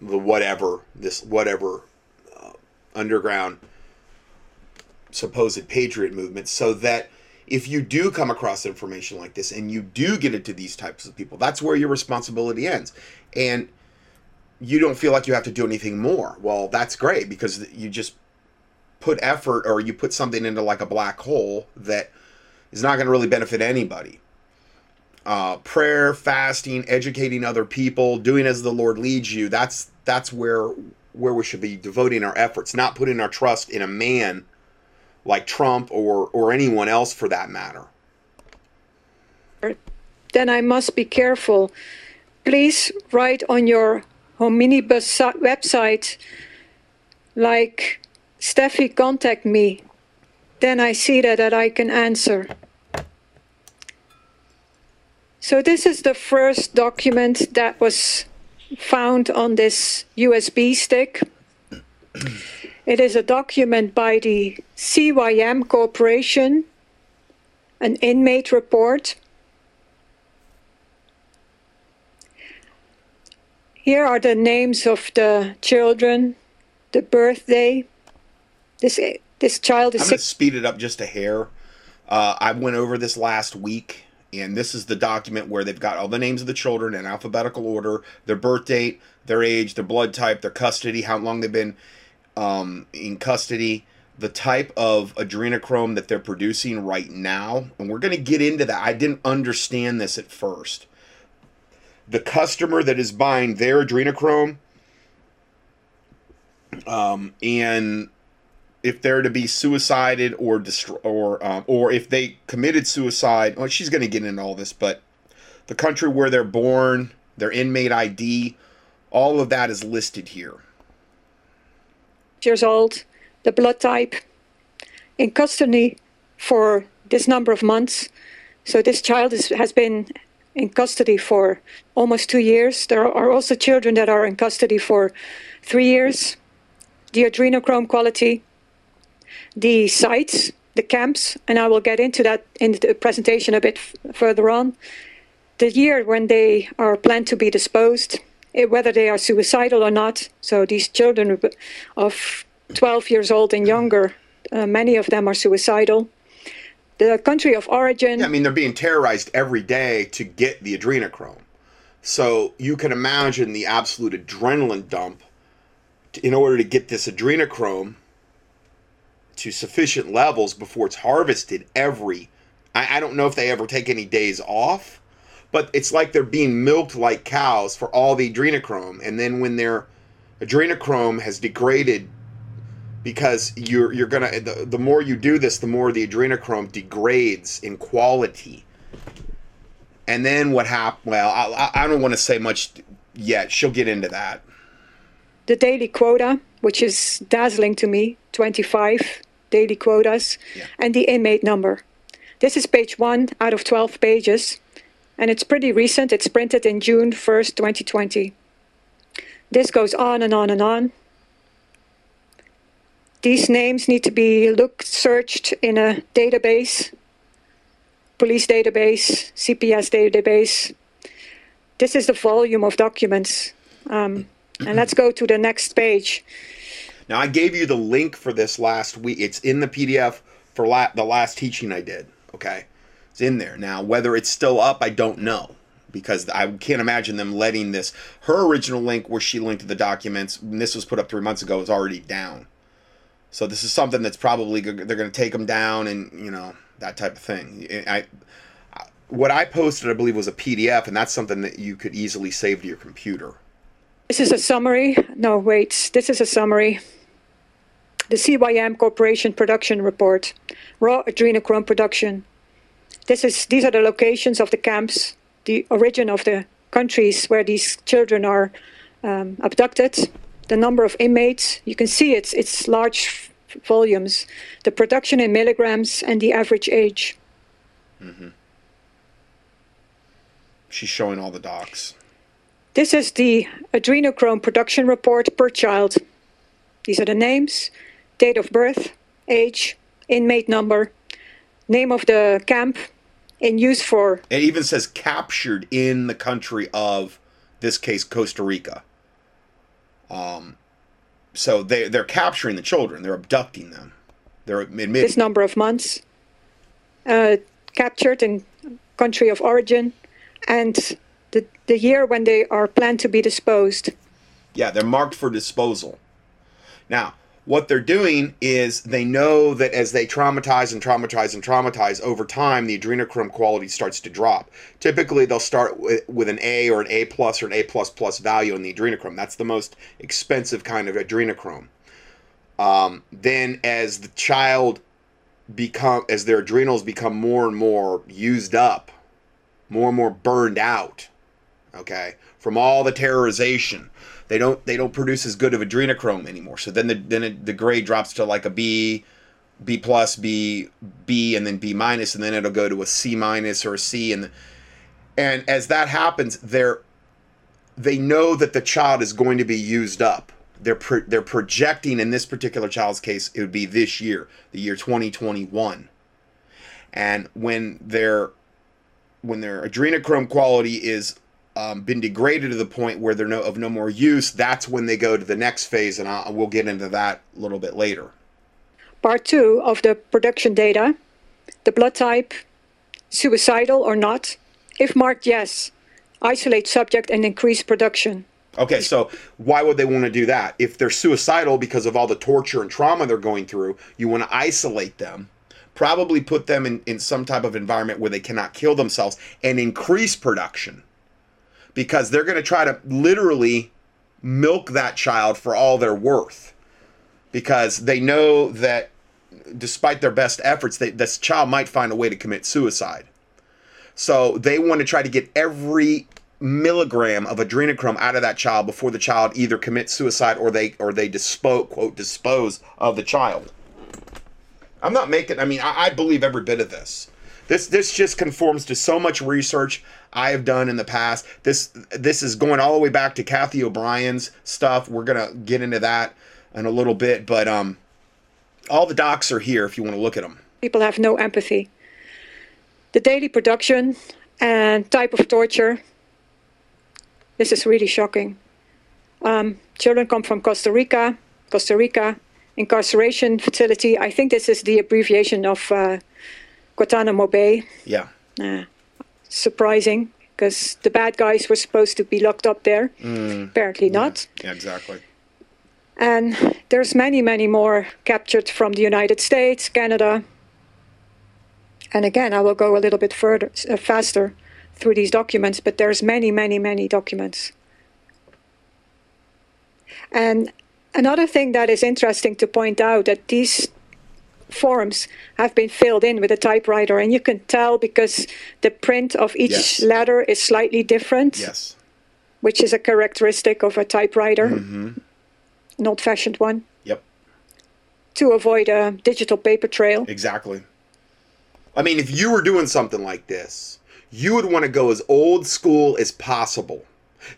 the whatever this whatever underground supposed patriot movement, so that if you do come across information like this and you do get it to these types of people, that's where your responsibility ends, and you don't feel like you have to do anything more. Well, that's great because you just put effort or you put something into like a black hole that is not going to really benefit anybody. Uh, prayer, fasting, educating other people, doing as the Lord leads you. That's that's where where we should be devoting our efforts, not putting our trust in a man like Trump or or anyone else for that matter. then I must be careful. Please write on your hominibus website, like Steffi, contact me. Then I see that, that I can answer. So this is the first document that was found on this USB stick. It is a document by the CYM Corporation, an inmate report. Here are the names of the children, the birthday. This this child is I'm going to six. speed it up just a hair. Uh, I went over this last week, and this is the document where they've got all the names of the children in alphabetical order, their birth date, their age, their blood type, their custody, how long they've been um, in custody, the type of adrenochrome that they're producing right now. And we're going to get into that. I didn't understand this at first. The customer that is buying their adrenochrome um, and if they're to be suicided or destroy, or um, or if they committed suicide. Well, she's going to get into all this, but the country where they're born, their inmate ID, all of that is listed here. years old, the blood type, in custody for this number of months. So this child is, has been in custody for almost two years. There are also children that are in custody for three years. The adrenochrome quality, the sites, the camps, and I will get into that in the presentation a bit further on. The year when they are planned to be disposed, eh, whether they are suicidal or not. So these children of 12 years old and younger, uh, many of them are suicidal. The country of origin, Yeah, I mean, they're being terrorized every day to get the adrenochrome. So you can imagine the absolute adrenaline dump in order to get this adrenochrome to sufficient levels before it's harvested every. I, I don't know if they ever take any days off, but it's like they're being milked like cows for all the adrenochrome. And then when their adrenochrome has degraded because you're you're gonna the, the more you do this, the more the adrenochrome degrades in quality. And then what happened? Well, I, I don't want to say much yet. She'll get into that. The daily quota, which is dazzling to me, 25 daily quotas, Yeah. and the inmate number. This is page one out of 12 pages, and it's pretty recent. It's printed in June 1st, 2020. This goes on and on and on. These names need to be looked, searched in a database, police database, CPS database. This is the volume of documents. Um, and let's go to the next page. Now I gave you the link for this last week. It's in the PDF for la- the last teaching I did. Okay, it's in there now. Whether it's still up, I don't know because I can't imagine them letting this. Her original link, where she linked to the documents, when this was put up three months ago, is already down. So this is something that's probably they're going to take them down, and you know that type of thing. I, what I posted, I believe, was a PDF, and that's something that you could easily save to your computer. This is a summary. No, wait. This is a summary. The CYM Corporation production report, raw adrenochrome production. This is these are the locations of the camps, the origin of the countries where these children are um, abducted, the number of inmates. You can see it's it's large f- volumes, the production in milligrams, and the average age. Mm-hmm. She's showing all the docs. This is the adrenochrome production report per child. These are the names, date of birth, age, inmate number, name of the camp, in use for It even says captured in the country of this case, Costa Rica. Um, so they they're capturing the children. They're abducting them. They're admitting. this number of months, uh, captured in country of origin, and the, the year when they are planned to be disposed. Yeah, they're marked for disposal. Now, what they're doing is they know that as they traumatize and traumatize and traumatize over time, the adrenochrome quality starts to drop. Typically, they'll start with, with an A or an A plus or an A plus plus value in the adrenochrome. That's the most expensive kind of adrenochrome. Um, then, as the child become, as their adrenals become more and more used up, more and more burned out, okay, from all the terrorization, they don't they don't produce as good of adrenochrome anymore. So then the then it, the grade drops to like a B, B plus, B, B, and then B minus, and then it'll go to a C minus or a C, and and as that happens, they're they know that the child is going to be used up. They're pro- they're projecting in this particular child's case it would be this year, the year 2021, and when their when their adrenochrome quality is um, been degraded to the point where they're no of no more use, that's when they go to the next phase, and I'll, we'll get into that a little bit later. Part two of the production data, the blood type, suicidal or not. If marked yes, isolate subject and increase production. Okay, so why would they want to do that? If they're suicidal because of all the torture and trauma they're going through, you want to isolate them, probably put them in, in some type of environment where they cannot kill themselves and increase production. Because they're going to try to literally milk that child for all they're worth. Because they know that despite their best efforts, they, this child might find a way to commit suicide. So they want to try to get every milligram of adrenochrome out of that child before the child either commits suicide or they or they dispose quote dispose of the child. I'm not making. I mean, I, I believe every bit of this. This this just conforms to so much research I have done in the past. This this is going all the way back to Cathy O'Brien's stuff. We're gonna get into that in a little bit, but um, all the docs are here if you want to look at them. People have no empathy. The daily production and type of torture. This is really shocking. Um, children come from Costa Rica. Costa Rica incarceration facility. I think this is the abbreviation of uh, Guantanamo Bay. Yeah. Uh, surprising, because the bad guys were supposed to be locked up there. Apparently not. Yeah, exactly. And there's many, many more captured from the United States, Canada. And again, I will go a little bit further, uh, faster through these documents, but there's many, many, many documents. And Another thing that is interesting to point out that these forms have been filled in with a typewriter, and you can tell because the print of each Yes. letter is slightly different, Yes. which is a characteristic of a typewriter, Mm-hmm. an old-fashioned one, Yep. to avoid a digital paper trail. Exactly. I mean, if you were doing something like this, you would want to go as old school as possible.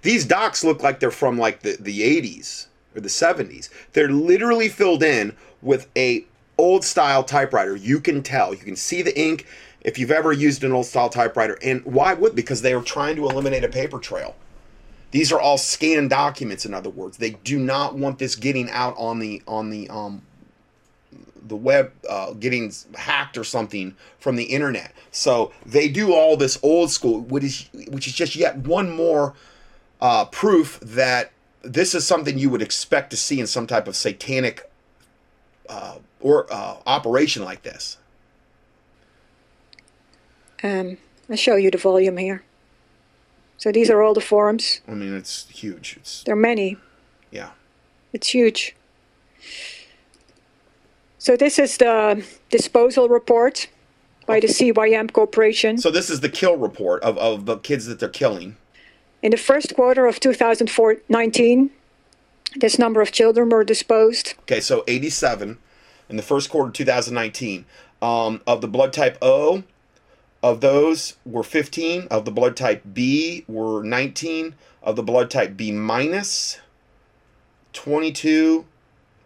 These docs look like they're from like the, the 80s or the 70s. They're literally filled in with a old style typewriter. You can tell. You can see the ink if you've ever used an old style typewriter. And why would? Because they are trying to eliminate a paper trail. These are all scanned documents in other words. They do not want this getting out on the on the um the web uh, getting hacked or something from the internet. So they do all this old school, which is which is just yet one more uh, proof that this is something you would expect to see in some type of satanic uh, or uh, operation like this. Um, I'll show you the volume here. So these are all the forums. I mean, it's huge. It's There are many. yeah. It's huge. So this is the disposal report by the CYM Corporation. So this is the kill report of, of the kids that they're killing. In the first quarter of 2019, this number of children were disposed. Okay, so 87 in the first quarter of 2019. Um, of the blood type O, of those were 15. Of the blood type B were 19. Of the blood type B minus, 22.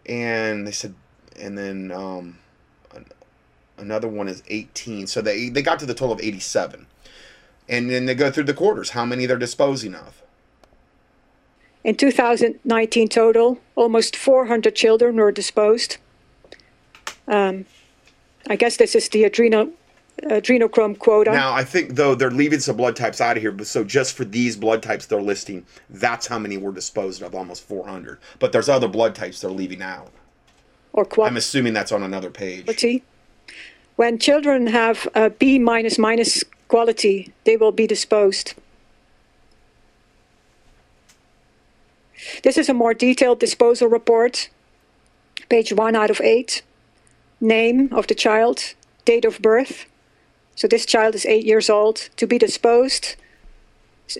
And they said, and then um, another one is 18. So they, they got to the total of 87. And then they go through the quarters, how many they're disposing of. In 2019 total, almost 400 children were disposed. Um, I guess this is the adrenal, adrenochrome quota. Now, I think though they're leaving some blood types out of here, but so just for these blood types they're listing, that's how many were disposed of, almost 400. But there's other blood types they're leaving out. or quality. I'm assuming that's on another page. Quality. When children have a B minus minus quality, they will be disposed. This is a more detailed disposal report. Page 1 out of 8. Name of the child, date of birth. So this child is 8 years old. To be disposed.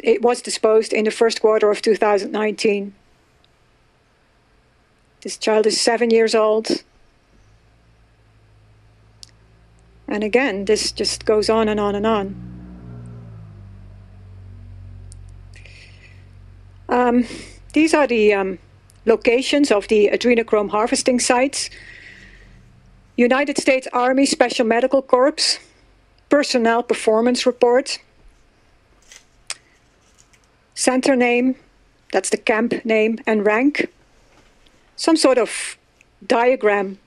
It was disposed in the first quarter of 2019. This child is 7 years old. And again, this just goes on and on and on. Um, these are the um, locations of the adrenochrome harvesting sites. United States Army Special Medical Corps Personnel Performance Report. Center name, that's the camp name and rank. Some sort of diagram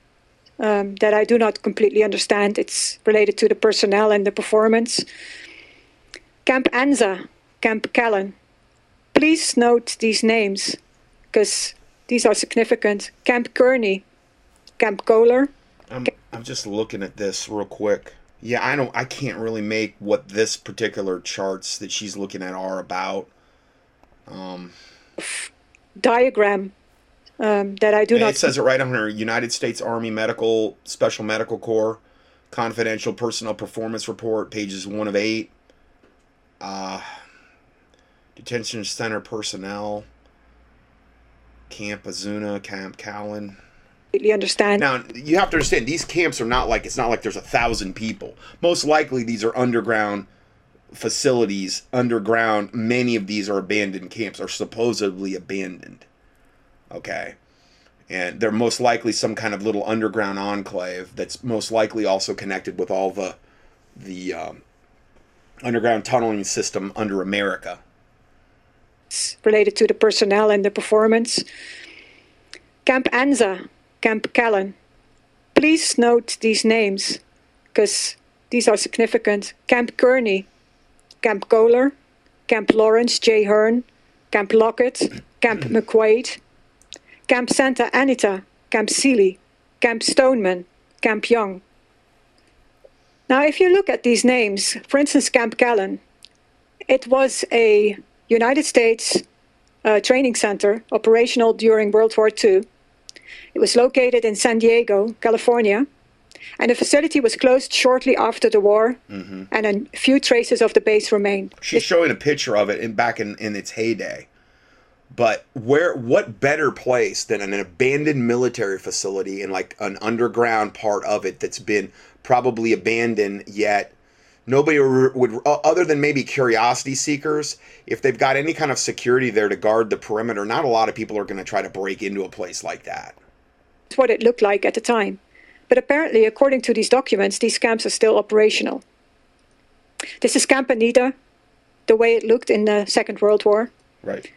um, that I do not completely understand. It's related to the personnel and the performance. Camp Anza, Camp Callan. Please note these names because these are significant. Camp Kearney, Camp Kohler. I'm, I'm just looking at this real quick. Yeah, I don't I can't really make what this particular charts that she's looking at are about. Um diagram um, that I do not. it says it right on her United States Army Medical Special Medical Corps Confidential Personnel Performance Report, pages one of eight. Uh, detention Center personnel, Camp Azuna, Camp Callan. Completely understand. Now you have to understand these camps are not like it's not like there's a thousand people. Most likely these are underground facilities, underground. Many of these are abandoned camps, are supposedly abandoned. Okay. And they're most likely some kind of little underground enclave that's most likely also connected with all the the um, underground tunneling system under America. It's related to the personnel and the performance. Camp Anza, Camp Callan. Please note these names because these are significant. Camp Kearney, Camp Kohler, Camp Lawrence J. Hearn, Camp Lockett, Camp McQuaide, Camp Santa Anita, Camp Sealy, Camp Stoneman, Camp Young. Now, if you look at these names, for instance, Camp Callan, it was a United States uh, training center operational during World War II. It was located in San Diego, California, and the facility was closed shortly after the war, Mm-hmm. and a few traces of the base remain. She's showing a picture of it in back in, in its heyday. But where what better place than an abandoned military facility and like an underground part of it that's been probably abandoned yet nobody would other than maybe curiosity seekers if they've got any kind of security there to guard the perimeter not a lot of people are going to try to break into a place like that. It's what it looked like at the time. But apparently, according to these documents, these camps are still operational. This is Camp Anita, the way it looked in the Second World War. Right.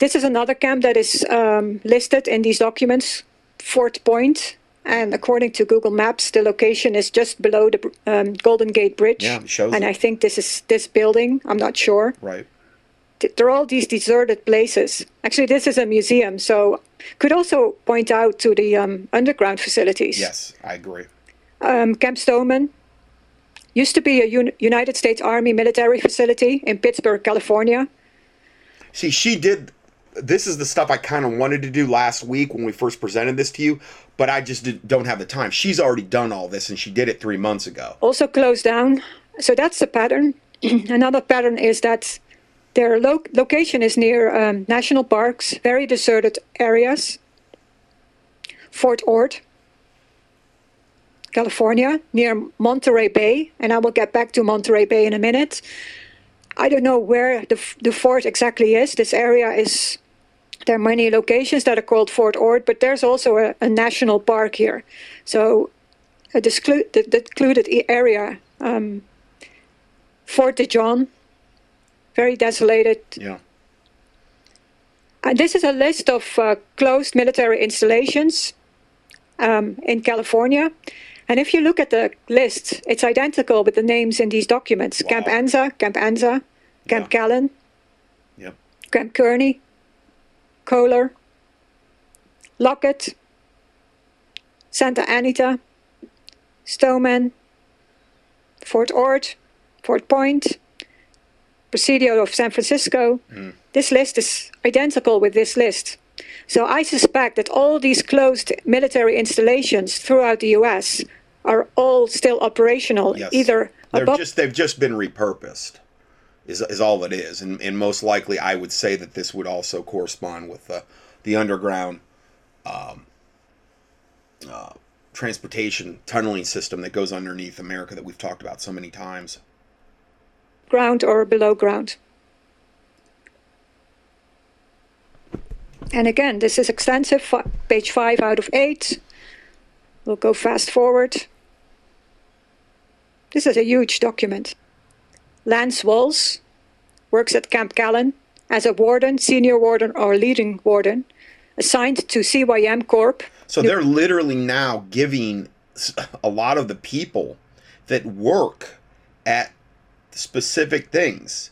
This is another camp that is um, listed in these documents, Fort Point. And according to Google Maps, the location is just below the um, Golden Gate Bridge. Yeah, it shows and it. I think this is this building. I'm not sure. Right. Th- They're all these deserted places. Actually, this is a museum, so could also point out to the um, underground facilities. Yes, I agree. Um, Camp Stoneman used to be a Un- United States Army military facility in Pittsburgh, California. See, she did. This is the stuff I kind of wanted to do last week when we first presented this to you, but I just did, don't have the time. She's already done all this, and she did it three months ago. also closed down. So that's the pattern. Another pattern is that their lo- location is near um, national parks, very deserted areas. Fort Ord, California, near Monterey Bay, and I will get back to Monterey Bay in a minute. I don't know where the, the fort exactly is. This area is. There are many locations that are called Fort Ord, but there's also a, a national park here. So a disclu- the, the secluded area, um, Fort de John, very desolated. Yeah. And this is a list of uh, closed military installations um, in California. And if you look at the list, it's identical with the names in these documents Camp Wow. Anza, Camp Anza, Camp Yeah. Callan, Yep. Camp Kearney, Kohler, Lockett, Santa Anita, Stoneman, Fort Ord, Fort Point, Presidio of San Francisco. Hmm. This list is identical with this list. So I suspect that all these closed military installations throughout the US are all still operational, Yes. either They're above just they've just been repurposed. Is, is all it is, and, and most likely I would say that this would also correspond with the the underground um, uh, transportation tunneling system that goes underneath America that we've talked about so many times. ground or below ground. And again, this is extensive, page 5 out of 8. We'll go fast forward. This is a huge document. Lance Walls works at Camp Callan as a warden, senior warden, or leading warden, assigned to CYM Corp. So they're literally now giving a lot of the people that work at specific things.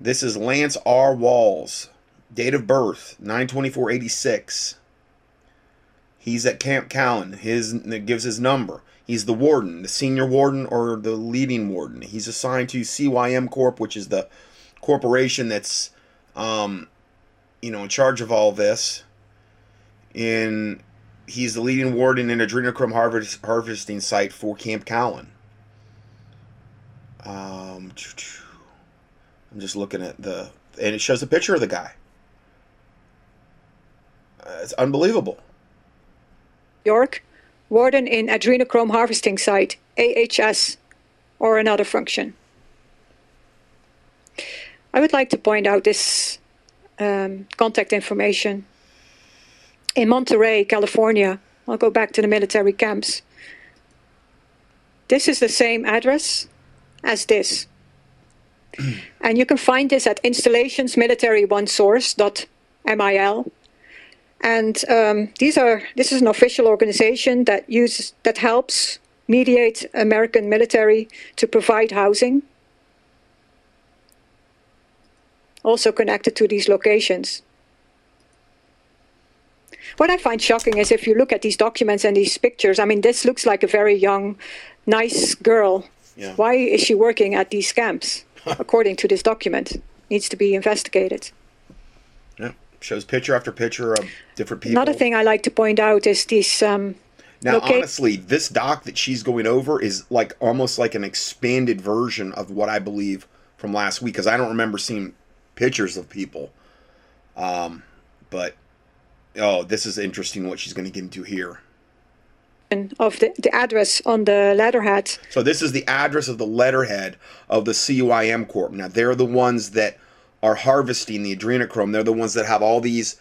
This is Lance R. Walls, date of birth 92486. He's at Camp Callan. His gives his number. He's the warden, the senior warden or the leading warden. He's assigned to CYM Corp, which is the corporation that's um, you know in charge of all this And he's the leading warden in adrenochrome harvest, harvesting site for Camp Cowan. Um, I'm just looking at the and it shows a picture of the guy. Uh, it's unbelievable. York, warden in adrenochrome harvesting site, AHS, or another function. I would like to point out this um, contact information. In Monterey, California, I'll go back to the military camps. This is the same address as this. and you can find this at installationsmilitary1source.mil. And um, these are this is an official organization that uses that helps mediate American military to provide housing. Also connected to these locations. What I find shocking is if you look at these documents and these pictures, I mean, this looks like a very young, nice girl. Yeah. Why is she working at these camps? According to this document, needs to be investigated. Shows picture after picture of different people. Another thing I like to point out is these. Um, Now, honestly, this doc that she's going over is like almost like an expanded version of what I believe from last week because I don't remember seeing pictures of people. Um, but oh, this is interesting what she's going to get into here. And of the, the address on the letterhead. So this is the address of the letterhead of the CYM Corp. Now they're the ones that are harvesting the adrenochrome. They're the ones that have all these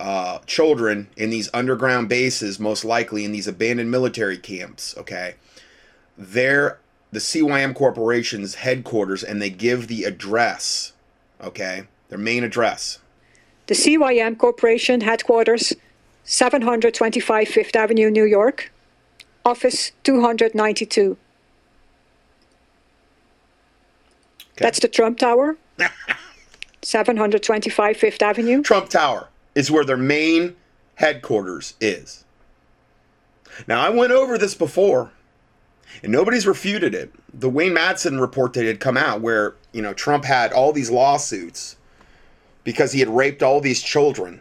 uh, children in these underground bases, most likely in these abandoned military camps. Okay, they're the CYM Corporation's headquarters, and they give the address. Okay, their main address. The CYM Corporation headquarters, 725 Fifth Avenue, New York. Office 292. Okay. That's the Trump Tower. 725 Fifth Avenue. Trump Tower is where their main headquarters is. Now, I went over this before, and nobody's refuted it. The Wayne Madsen report that had come out where, you know, Trump had all these lawsuits because he had raped all these children.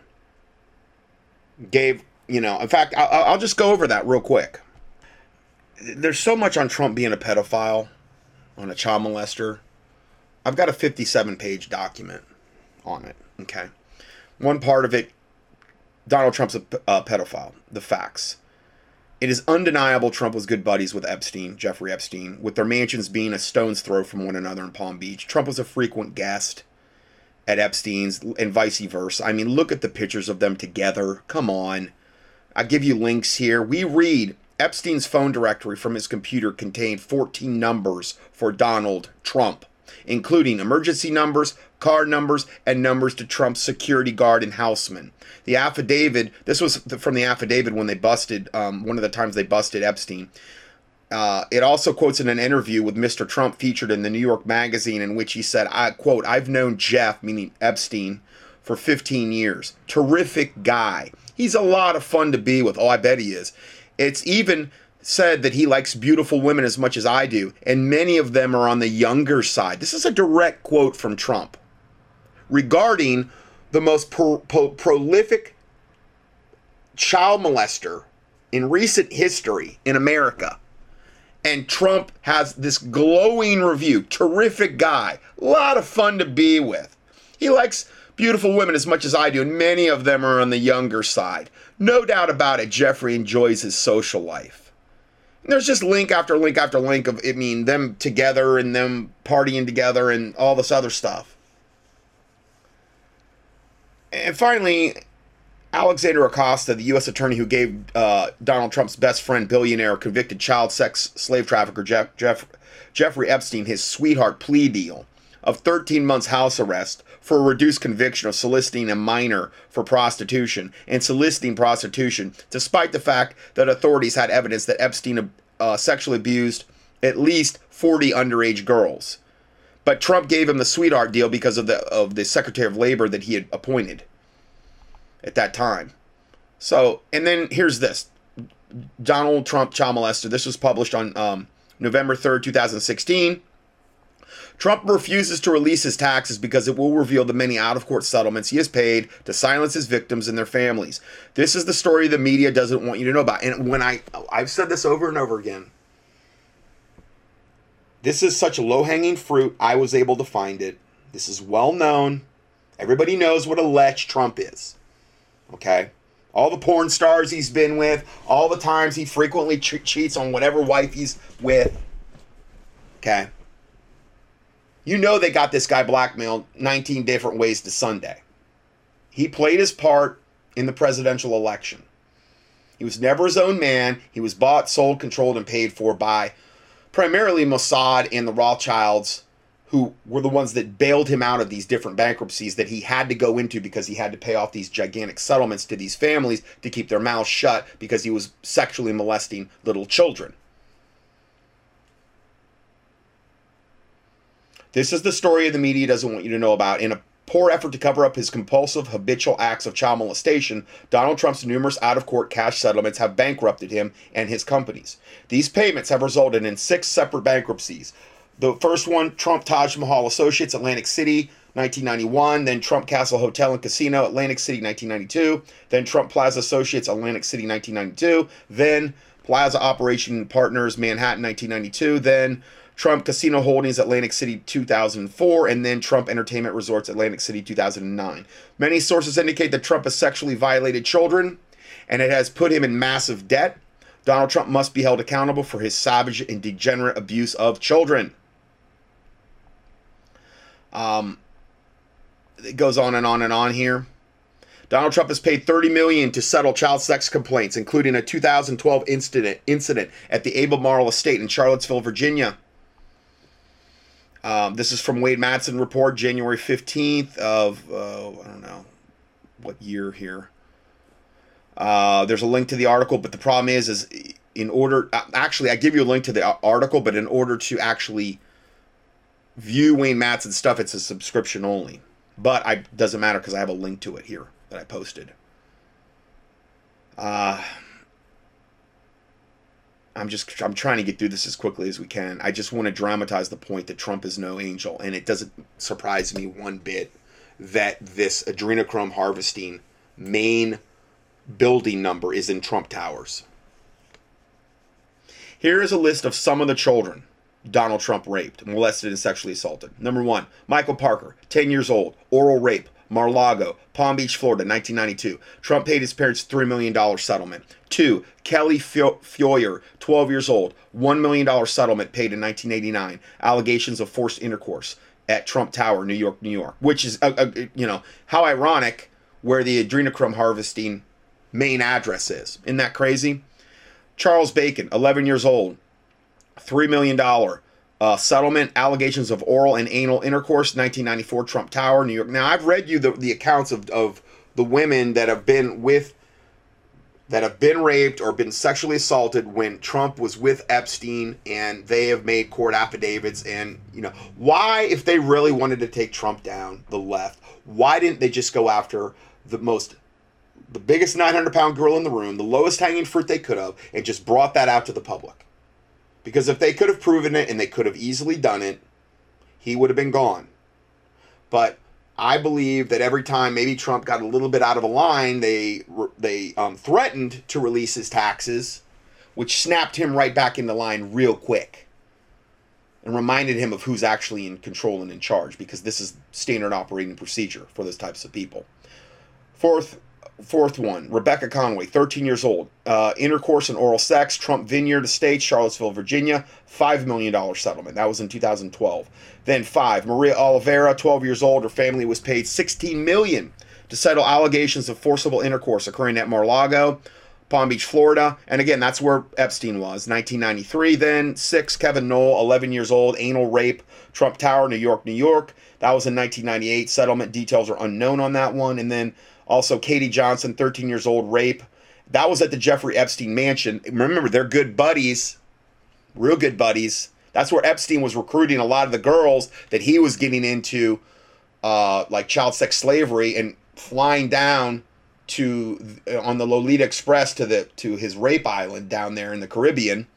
Gave, you know, in fact, I'll, I'll just go over that real quick. There's so much on Trump being a pedophile, on a child molester. I've got a 57 page document on it. Okay. One part of it Donald Trump's a, a pedophile. The facts. It is undeniable Trump was good buddies with Epstein, Jeffrey Epstein, with their mansions being a stone's throw from one another in Palm Beach. Trump was a frequent guest at Epstein's and vice versa. I mean, look at the pictures of them together. Come on. I give you links here. We read Epstein's phone directory from his computer contained 14 numbers for Donald Trump, including emergency numbers, car numbers, and numbers to Trump's security guard and houseman. The affidavit, this was from the affidavit when they busted, um, one of the times they busted Epstein. Uh, it also quotes in an interview with Mr. Trump featured in the New York Magazine in which he said, I quote, I've known Jeff, meaning Epstein, for 15 years. Terrific guy. He's a lot of fun to be with. Oh, I bet he is. It's even said that he likes beautiful women as much as I do, and many of them are on the younger side. This is a direct quote from Trump regarding the most pro- pro- prolific child molester in recent history in America. And Trump has this glowing review. Terrific guy. A lot of fun to be with. He likes beautiful women as much as I do, and many of them are on the younger side. No doubt about it, Jeffrey enjoys his social life. There's just link after link after link of, I mean, them together and them partying together and all this other stuff. And finally, Alexander Acosta, the U.S. attorney who gave uh, Donald Trump's best friend, billionaire, convicted child sex slave trafficker Jeff, Jeff, Jeffrey Epstein his sweetheart plea deal of 13 months house arrest for a reduced conviction of soliciting a minor for prostitution and soliciting prostitution, despite the fact that authorities had evidence that Epstein uh, sexually abused at least 40 underage girls. But Trump gave him the sweetheart deal because of the of the Secretary of Labor that he had appointed at that time. So, and then here's this Donald Trump child molester. This was published on um, November 3rd, 2016. Trump refuses to release his taxes because it will reveal the many out of court settlements he has paid to silence his victims and their families. This is the story the media doesn't want you to know about. And when I I've said this over and over again. This is such low hanging fruit. I was able to find it. This is well known. Everybody knows what a lech Trump is. Okay? All the porn stars he's been with, all the times he frequently che- cheats on whatever wife he's with. Okay? You know they got this guy blackmailed 19 different ways to Sunday. He played his part in the presidential election. He was never his own man. He was bought, sold, controlled, and paid for by primarily Mossad and the Rothschilds, who were the ones that bailed him out of these different bankruptcies that he had to go into because he had to pay off these gigantic settlements to these families to keep their mouths shut because he was sexually molesting little children. This is the story the media doesn't want you to know about. In a poor effort to cover up his compulsive, habitual acts of child molestation, Donald Trump's numerous out of court cash settlements have bankrupted him and his companies. These payments have resulted in six separate bankruptcies. The first one, Trump Taj Mahal Associates, Atlantic City, 1991. Then Trump Castle Hotel and Casino, Atlantic City, 1992. Then Trump Plaza Associates, Atlantic City, 1992. Then Plaza Operation Partners, Manhattan, 1992. Then Trump Casino Holdings, Atlantic City, 2004. And then Trump Entertainment Resorts, Atlantic City, 2009. Many sources indicate that Trump has sexually violated children and it has put him in massive debt. Donald Trump must be held accountable for his savage and degenerate abuse of children. Um, it goes on and on and on here. Donald Trump has paid 30 million to settle child sex complaints, including a 2012 incident incident at the Albemarle Estate in Charlottesville, Virginia. Um, this is from Wayne Madsen report, January 15th of uh, I don't know what year here. Uh, there's a link to the article, but the problem is, is in order actually I give you a link to the article, but in order to actually view Wayne Madsen's stuff, it's a subscription only. But I doesn't matter because I have a link to it here that I posted. Uh, I'm just I'm trying to get through this as quickly as we can. I just want to dramatize the point that Trump is no angel, and it doesn't surprise me one bit that this adrenochrome harvesting main building number is in Trump Towers. Here is a list of some of the children Donald Trump raped, molested, and sexually assaulted. Number one, Michael Parker, 10 years old, oral rape, Mar-Lago, Palm Beach, Florida, 1992. Trump paid his parents $3 million settlement. Two, Kelly Feuer, 12 years old, $1 million settlement paid in 1989. Allegations of forced intercourse at Trump Tower, New York, New York. Which is, uh, uh, you know, how ironic where the adrenochrome harvesting main address is. Isn't that crazy? Charles Bacon, 11 years old, $3 million. Uh, settlement allegations of oral and anal intercourse 1994 trump tower new york. Now i've read you the, the accounts of, of the women that have been with that have been raped or been sexually assaulted when trump was with epstein and they have made court affidavits and you know why if they really wanted to take trump down the left why didn't they just go after the most the biggest 900 pound girl in the room the lowest hanging fruit they could have and just brought that out to the public because if they could have proven it and they could have easily done it, he would have been gone. But I believe that every time maybe Trump got a little bit out of a line, they they um, threatened to release his taxes, which snapped him right back into line real quick, and reminded him of who's actually in control and in charge because this is standard operating procedure for those types of people. Fourth, Fourth one, Rebecca Conway, 13 years old. Uh, intercourse and oral sex, Trump Vineyard Estate, Charlottesville, Virginia, $5 million settlement. That was in 2012. Then five, Maria Oliveira, 12 years old. Her family was paid 16 million to settle allegations of forcible intercourse occurring at Mar-Lago, Palm Beach, Florida. And again, that's where Epstein was. 1993. Then six, Kevin Knoll, 11 years old, anal rape, Trump Tower, New York, New York. That was in 1998. Settlement details are unknown on that one. And then also, Katie Johnson, 13 years old, rape. That was at the Jeffrey Epstein mansion. Remember, they're good buddies, real good buddies. That's where Epstein was recruiting a lot of the girls that he was getting into, uh, like child sex slavery, and flying down to on the Lolita Express to the to his rape island down there in the Caribbean.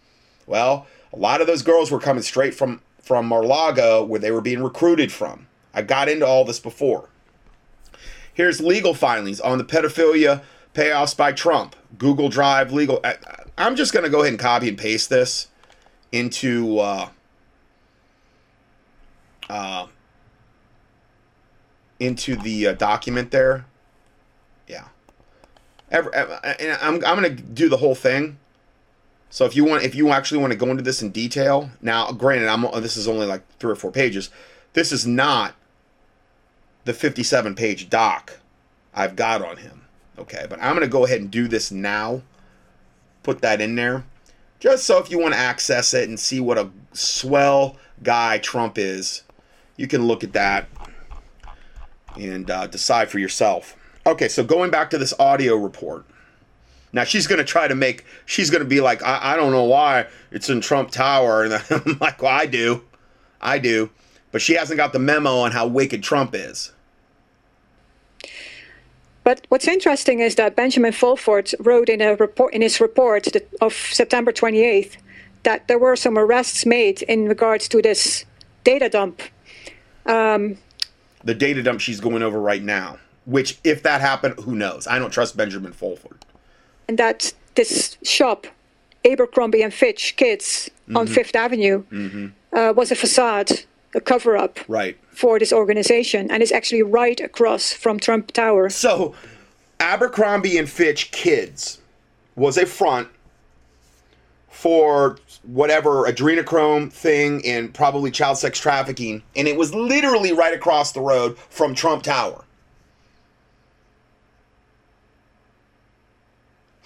Well, a lot of those girls were coming straight from from Mar-Lago, where they were being recruited from. I got into all this before. Here's legal filings on the pedophilia payoffs by Trump. Google Drive legal. I, am just going to go ahead and copy and paste this into uh, uh, into the uh, document there. Yeah. Every, uh, uh, I'm, I'm going to do the whole thing. So if you want, if you actually want to go into this in detail, now, granted, I'm uh, this is only like three or four pages. This is not the 57 page doc I've got on him. Okay, but I'm going to go ahead and do this now. Put that in there. Just so if you want to access it and see what a swell guy Trump is, you can look at that and uh, decide for yourself. Okay, so going back to this audio report. Now she's going to try to make, she's going to be like, I, I don't know why it's in Trump Tower. And I'm like, well, I do. I do. But she hasn't got the memo on how wicked Trump is. But what's interesting is that Benjamin Fulford wrote in a report in his report of September 28th that there were some arrests made in regards to this data dump. Um, the data dump she's going over right now. Which, if that happened, who knows? I don't trust Benjamin Fulford. And that this shop, Abercrombie and Fitch Kids on Fifth Avenue, uh, was a facade, a cover up Right. for this organization, and is actually right across from Trump Tower. So, Abercrombie and Fitch Kids was a front for whatever adrenochrome thing and probably child sex trafficking, and it was literally right across the road from Trump Tower.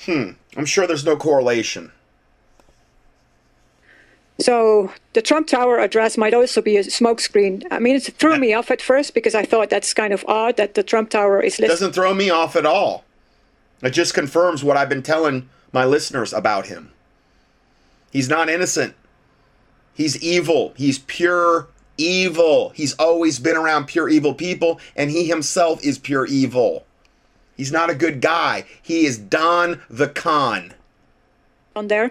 Hmm. I'm sure there's no correlation. So the Trump Tower address might also be a smokescreen. I mean, it threw me off at first because I thought that's kind of odd that the Trump Tower is listed. It doesn't throw me off at all. It just confirms what I've been telling my listeners about him. He's not innocent. He's evil. He's pure evil. He's always been around pure evil people, and he himself is pure evil. He's not a good guy. He is Don the Con. on there.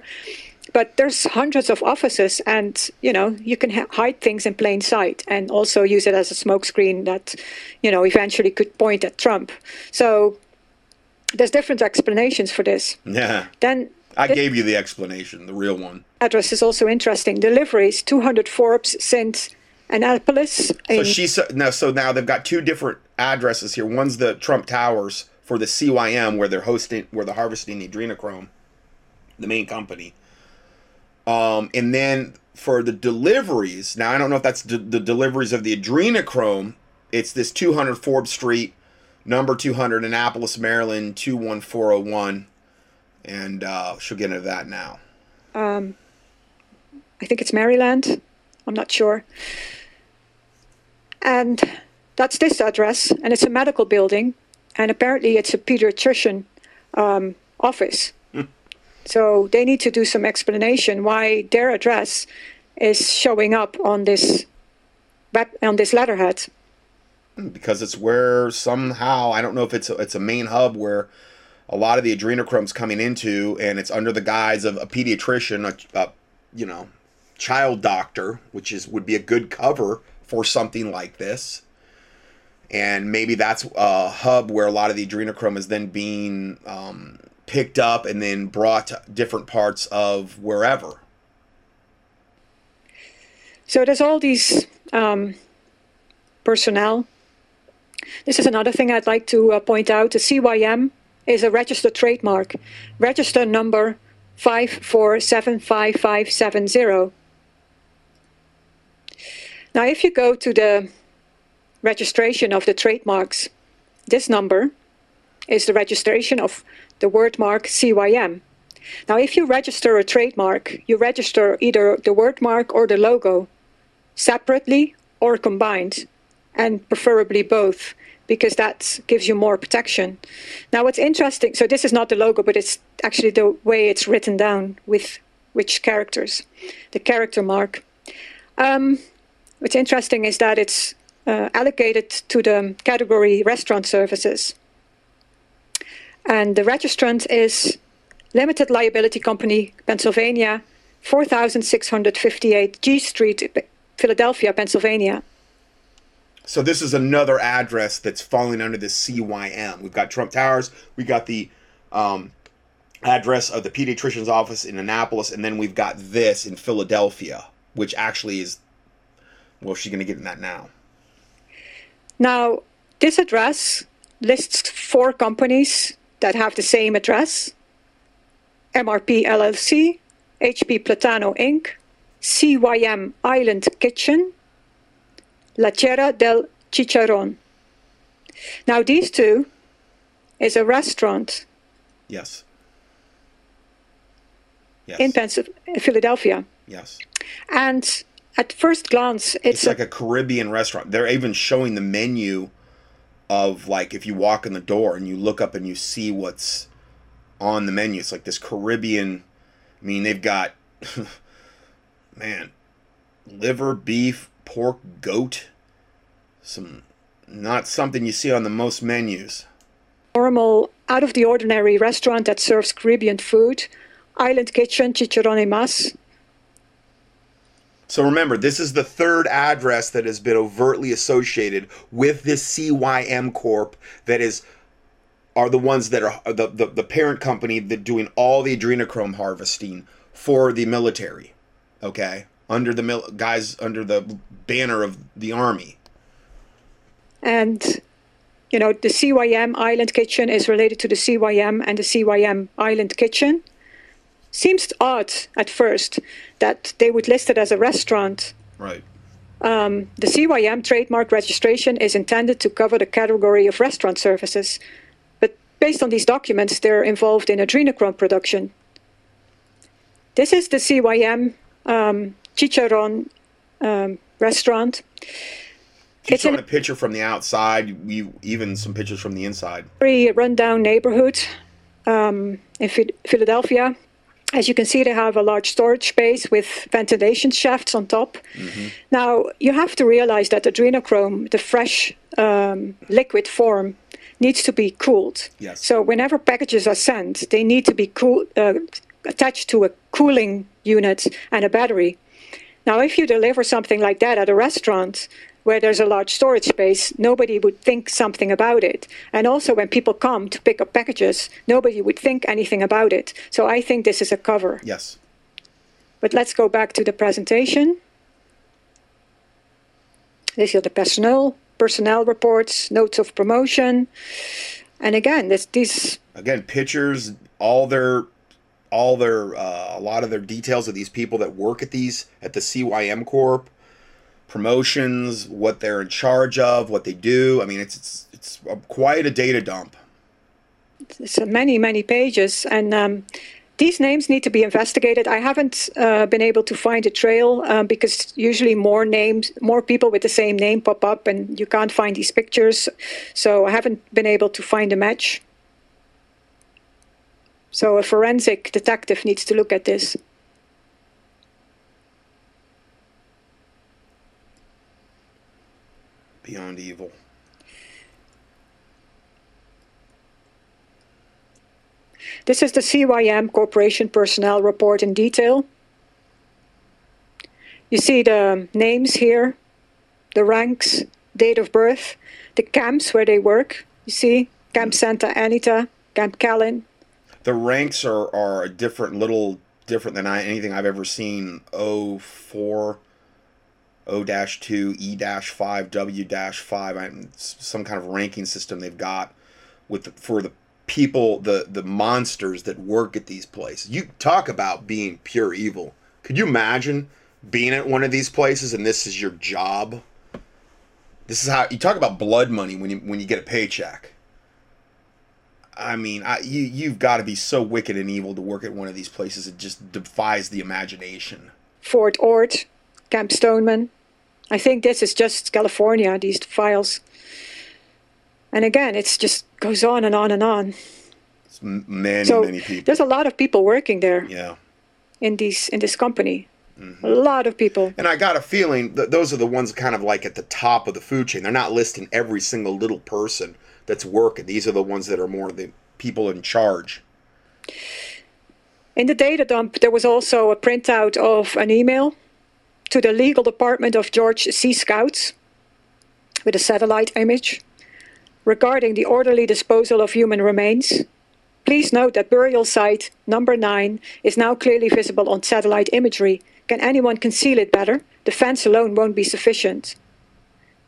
But there's hundreds of offices, and you know you can ha- hide things in plain sight, and also use it as a smokescreen that, you know, eventually could point at Trump. So there's different explanations for this. Yeah. Then I the gave you the explanation, the real one. address is also interesting. Deliveries: 200 Forbes, St. Annapolis. So in- she said no. So now they've got two different addresses here. One's the Trump Towers for the CYM, where they're hosting, where they're harvesting the adrenochrome, the main company. Um, and then for the deliveries, now I don't know if that's the deliveries of the adrenochrome. It's this 200 Forbes Street, number 200, Annapolis, Maryland 21401, and uh, she'll get into that now. Um, I think it's Maryland. I'm not sure. And that's this address, and it's a medical building, and apparently it's a pediatrician um, office. So they need to do some explanation why their address is showing up on this on this letterhead. because it's where somehow I don't know if it's a, it's a main hub where a lot of the adrenochrome's coming into, and it's under the guise of a pediatrician, a, a you know, child doctor, which is would be a good cover for something like this. And maybe that's a hub where a lot of the adrenochrome is then being um, picked up and then brought to different parts of wherever. So there's all these um, personnel. This is another thing I'd like to uh, point out. The CYM is a registered trademark, register number 5475570. Now, if you go to the registration of the trademarks, this number is the registration of the word mark CYM. Now, if you register a trademark, you register either the word mark or the logo separately or combined, and preferably both, because that gives you more protection. Now, what's interesting so, this is not the logo, but it's actually the way it's written down with which characters, the character mark. Um, what's interesting is that it's uh, allocated to the category restaurant services. And the registrant is Limited Liability Company, Pennsylvania, 4658 G Street, Philadelphia, Pennsylvania. So this is another address that's falling under the CYM. We've got Trump Towers. we've got the um, address of the pediatrician's office in Annapolis, and then we've got this in Philadelphia, which actually is. Well, she's going to get in that now. Now, this address lists four companies that have the same address MRP LLC, HP Platano Inc., CYM Island Kitchen, La Tierra del Chicharron. Now, these two is a restaurant Yes. Yes. in Pennsylvania, Philadelphia. yes. And at first glance, it's, It's like a Caribbean restaurant. They're even showing the menu of like if you walk in the door and you look up and you see what's on the menu. It's like this Caribbean. I mean, they've got man, liver, beef, pork, goat. Some not something you see on the most menus. normal, out of the ordinary restaurant that serves Caribbean food. Island Kitchen, Chicharrón y Mas. So remember, this is the third address that has been overtly associated with this CYM Corp that is are the ones that are the, the, the parent company that doing all the adrenochrome harvesting for the military. Okay? Under the mil- guys under the banner of the army. And you know, the CYM Island Kitchen is related to the CYM and the CYM Island Kitchen. Seems odd at first that they would list it as a restaurant. Right. Um, the CYM trademark registration is intended to cover the category of restaurant services, but based on these documents, they're involved in adrenochrome production. This is the CYM um, Chicharron um, restaurant. It's in showing a picture from the outside, you even some pictures from the inside. very rundown neighborhood um, in Philadelphia. As you can see, they have a large storage space with ventilation shafts on top. Now, you have to realize that adrenochrome, the fresh um, liquid form, needs to be cooled. Yes. So, whenever packages are sent, they need to be cool, uh, attached to a cooling unit and a battery. Now, if you deliver something like that at a restaurant where there's a large storage space, nobody would think something about it. And also, when people come to pick up packages, nobody would think anything about it. So I think this is a cover. Yes. But let's go back to the presentation. These are the personnel, personnel reports, notes of promotion. And again, this, these Again, pictures, all their all their uh, a lot of their details of these people that work at these at the CYM Corp, promotions, what they're in charge of, what they do. I mean, it's it's it's a, quite a data dump. It's uh, many, many pages, and um, these names need to be investigated. I haven't uh, been able to find a trail um, because usually more names, more people with the same name pop up, and you can't find these pictures. So I haven't been able to find a match. So a forensic detective needs to look at this. Beyond evil. This is the CYM Corporation personnel report in detail. You see the names here, the ranks, date of birth, the camps where they work. You see Camp Santa Anita, Camp Callan. The ranks are are a different, little different than I, anything I've ever seen. O four. O dash two, E dash five, W dash five. I'm some kind of ranking system they've got with the, for the people, the the monsters that work at these places. You talk about being pure evil. Could you imagine being at one of these places and this is your job? This is how you talk about blood money when you when you get a paycheck. I mean, I, you you've got to be so wicked and evil to work at one of these places. It just defies the imagination. Fort Ord, Camp Stoneman. I think this is just California, these files. And again, it just goes on and on and on. It's many So many people. there's a lot of people working there Yeah. in these in this company. Mm-hmm. A lot of people. And I got a feeling that those are the ones kind of like at the top of the food chain. They're not listing every single little person that's working. These are the ones that are more the people in charge. In the data dump, there was also a printout of an email to the legal department of George C. Scouts with a satellite image regarding the orderly disposal of human remains. Please note that burial site number 9 is now clearly visible on satellite imagery. Can anyone conceal it better? The fence alone won't be sufficient.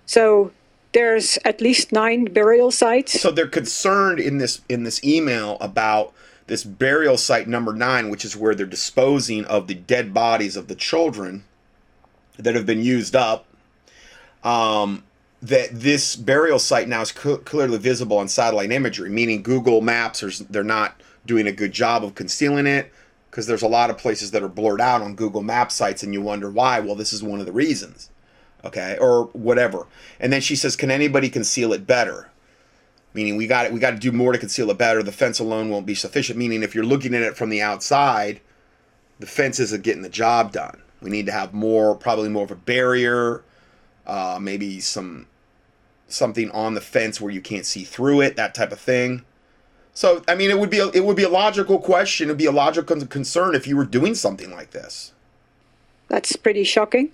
So there's at least nine burial sites. So they're concerned in this in this email about this burial site number nine, which is where they're disposing of the dead bodies of the children that have been used up. Um, that this burial site now is cl- clearly visible on satellite imagery, meaning Google Maps are they're not doing a good job of concealing it because there's a lot of places that are blurred out on Google Map sites, and you wonder why. Well, this is one of the reasons, okay, or whatever. And then she says, "Can anybody conceal it better?" Meaning we got it. We got to do more to conceal it better. The fence alone won't be sufficient. Meaning if you're looking at it from the outside, the fence isn't getting the job done. We need to have more, probably more of a barrier, uh, maybe some something on the fence where you can't see through it, that type of thing. So I mean, it would be a, it would be a logical question. It'd be a logical concern if you were doing something like this. That's pretty shocking.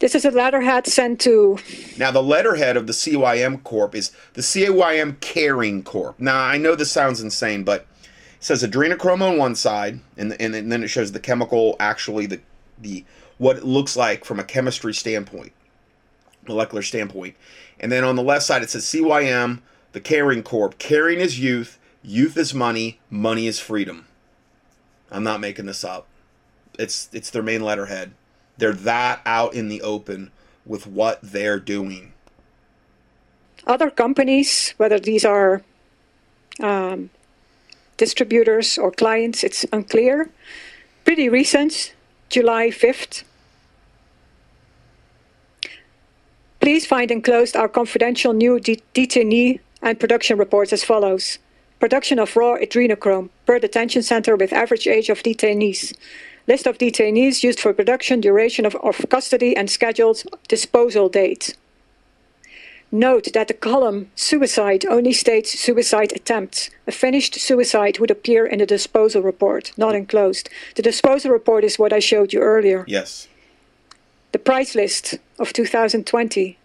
This is a letterhead sent to. Now, the letterhead of the CYM Corp is the CYM Caring Corp. Now, I know this sounds insane, but says adrenochrome on one side, and, and, and then it shows the chemical, actually, the, the what it looks like from a chemistry standpoint, molecular standpoint. And then on the left side, it says CYM, the Caring Corp. Caring is youth, youth is money, money is freedom. I'm not making this up. It's it's their main letterhead. They're that out in the open with what they're doing. Other companies, whether these are um, distributors or clients, it's unclear. Pretty recent, July 5th. Please find enclosed our confidential new de- detainee and production reports as follows. Production of raw adrenochrome per detention center with average age of detainees. List of detainees used for production, duration of, of custody, and scheduled disposal date. Note that the column suicide only states suicide attempts. A finished suicide would appear in the disposal report, not enclosed. The disposal report is what I showed you earlier. Yes. The price list of 2020.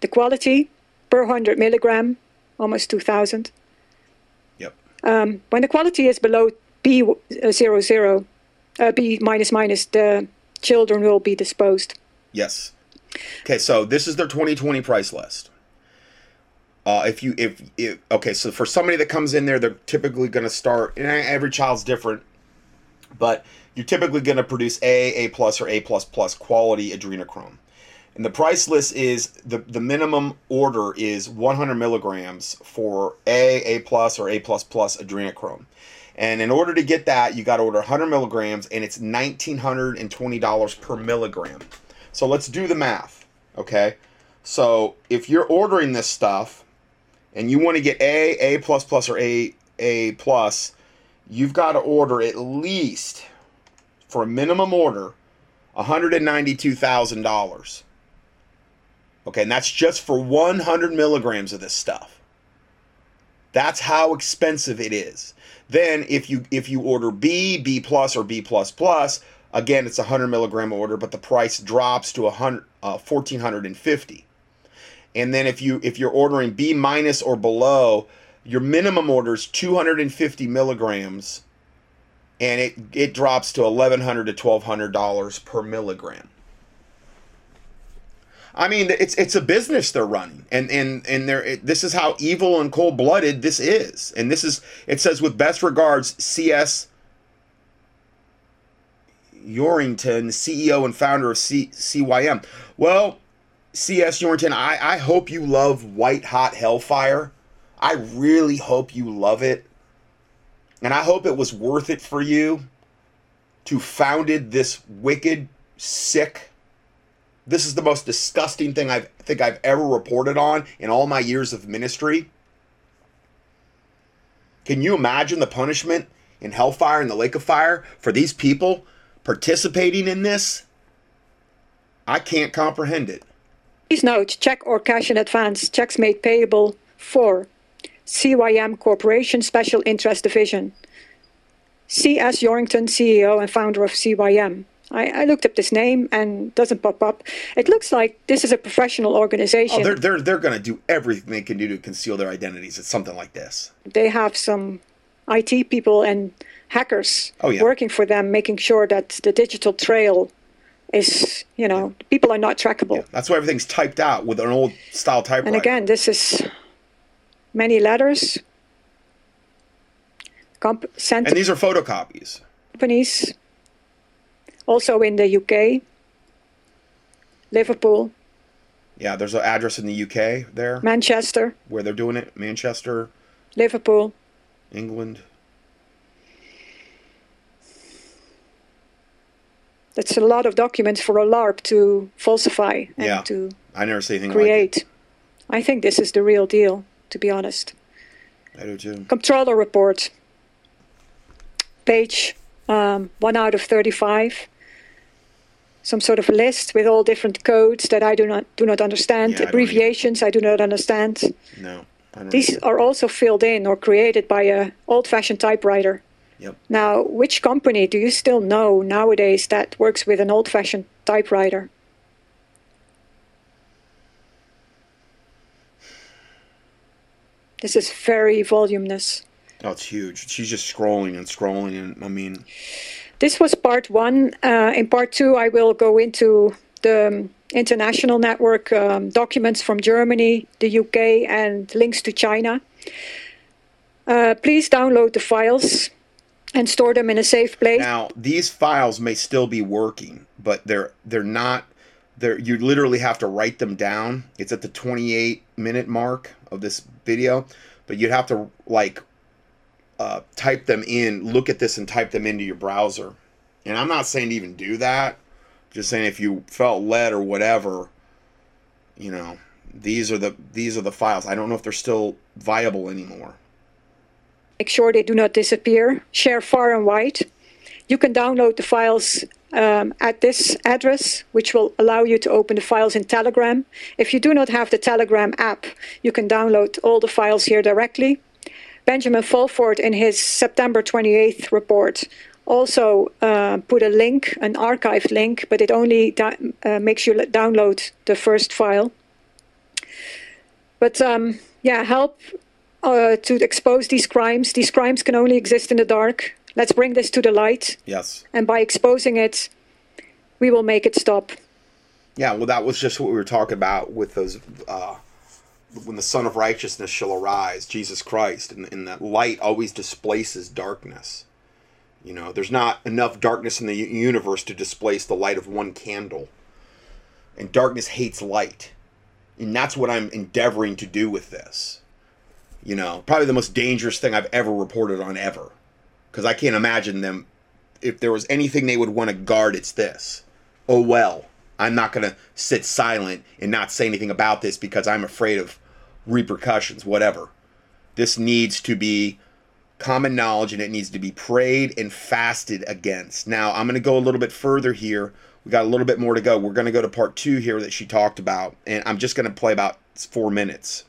The quality per 100 milligram, almost 2000. Yep. Um, when the quality is below B00, uh, B minus minus, the children will be disposed. Yes. Okay, so this is their 2020 price list. Uh, if you if, if okay, so for somebody that comes in there, they're typically going to start. And every child's different, but you're typically going to produce A, A plus, or A plus plus quality adrenochrome. And the price list is the the minimum order is 100 milligrams for A, A plus, or A plus plus adrenochrome. And in order to get that, you got to order 100 milligrams, and it's $1,920 per milligram. So let's do the math, okay? So if you're ordering this stuff and you want to get A, A plus plus, or A, A plus, you've got to order at least, for a minimum order, $192,000. Okay, and that's just for 100 milligrams of this stuff. That's how expensive it is. Then if you if you order B, B plus, or B plus plus, again it's a hundred milligram order, but the price drops to a hundred uh, fourteen hundred and then if you if you're ordering B minus or below, your minimum order is two hundred and fifty milligrams, and it it drops to eleven hundred to twelve hundred dollars per milligram. I mean, it's it's a business they're running, and and and they're it, this is how evil and cold blooded this is, and this is it says with best regards, C.S. Yorrington, CEO and founder of C- CYM. Well, C.S. Yorrington, I I hope you love White Hot Hellfire. I really hope you love it, and I hope it was worth it for you to founded this wicked, sick this is the most disgusting thing I think I've ever reported on in all my years of ministry. Can you imagine the punishment in hellfire and the lake of fire for these people participating in this? I can't comprehend it. Please note, check or cash in advance, checks made payable for CYM Corporation Special Interest Division. C.S. Yorrington, CEO and founder of CYM. I, I, looked up this name and doesn't pop up. It looks like this is a professional organization. Oh, they're they're they're going to do everything they can do to conceal their identities. It's something like this. They have some IT people and hackers oh, yeah. working for them, making sure that the digital trail is, you know, people are not trackable. Yeah. That's why everything's typed out with an old style typewriter. And again, this is many letters. Comp- and these are photocopies. Companies also in the UK, Liverpool. Yeah, there's an address in the UK there. Manchester. Where they're doing it. Manchester. Liverpool. England. That's a lot of documents for a LARP to falsify and yeah, to I never see anything create. Like I think this is the real deal, to be honest. I do too. Comptroller report. Page um, 1 out of 35 some sort of list with all different codes that I do not do not understand, yeah, abbreviations I, I, do not understand. No. These are also filled in or created by a old-fashioned typewriter. Yep. Now, which company do you still know nowadays that works with an old fashioned typewriter? This is very voluminous. Oh, it's huge. She's just scrolling and scrolling, and I mean, This was part one. Uh, in part two, I will go into the um, international network um, documents from Germany, the UK, and links to China. Uh, please download the files and store them in a safe place. now these files may still be working, but they're they're not. They're you literally have to write them down. It's at the 28 minute mark of this video, but you'd have to like uh, type them in. Look at this and type them into your browser. And I'm not saying to even do that. Just saying if you felt led or whatever, you know, these are the these are the files. I don't know if they're still viable anymore. Make sure they do not disappear. Share far and wide. You can download the files um, at this address, which will allow you to open the files in Telegram. If you do not have the Telegram app, you can download all the files here directly. Benjamin Fulford, in his September 28th report, also uh, put a link, an archived link, but it only uh, makes you download the first file. But um, yeah, help uh, to expose these crimes. These crimes can only exist in the dark. Let's bring this to the light, Yes. and by exposing it, we will make it stop. Yeah, well, that was just what we were talking about with those. Uh, when the Sun of Righteousness shall arise, Jesus Christ, and, and that light always displaces darkness. You know, there's not enough darkness in the universe to displace the light of one candle. And darkness hates light. And that's what I'm endeavoring to do with this. You know, probably the most dangerous thing I've ever reported on ever. Because I can't imagine them, if there was anything they would want to guard, it's this. Oh well, I'm not going to sit silent and not say anything about this because I'm afraid of repercussions, whatever. This needs to be common knowledge and it needs to be prayed and fasted against. Now, I'm going to go a little bit further here. We got a little bit more to go. We're going to go to part two here that she talked about, and I'm just going to play about four minutes.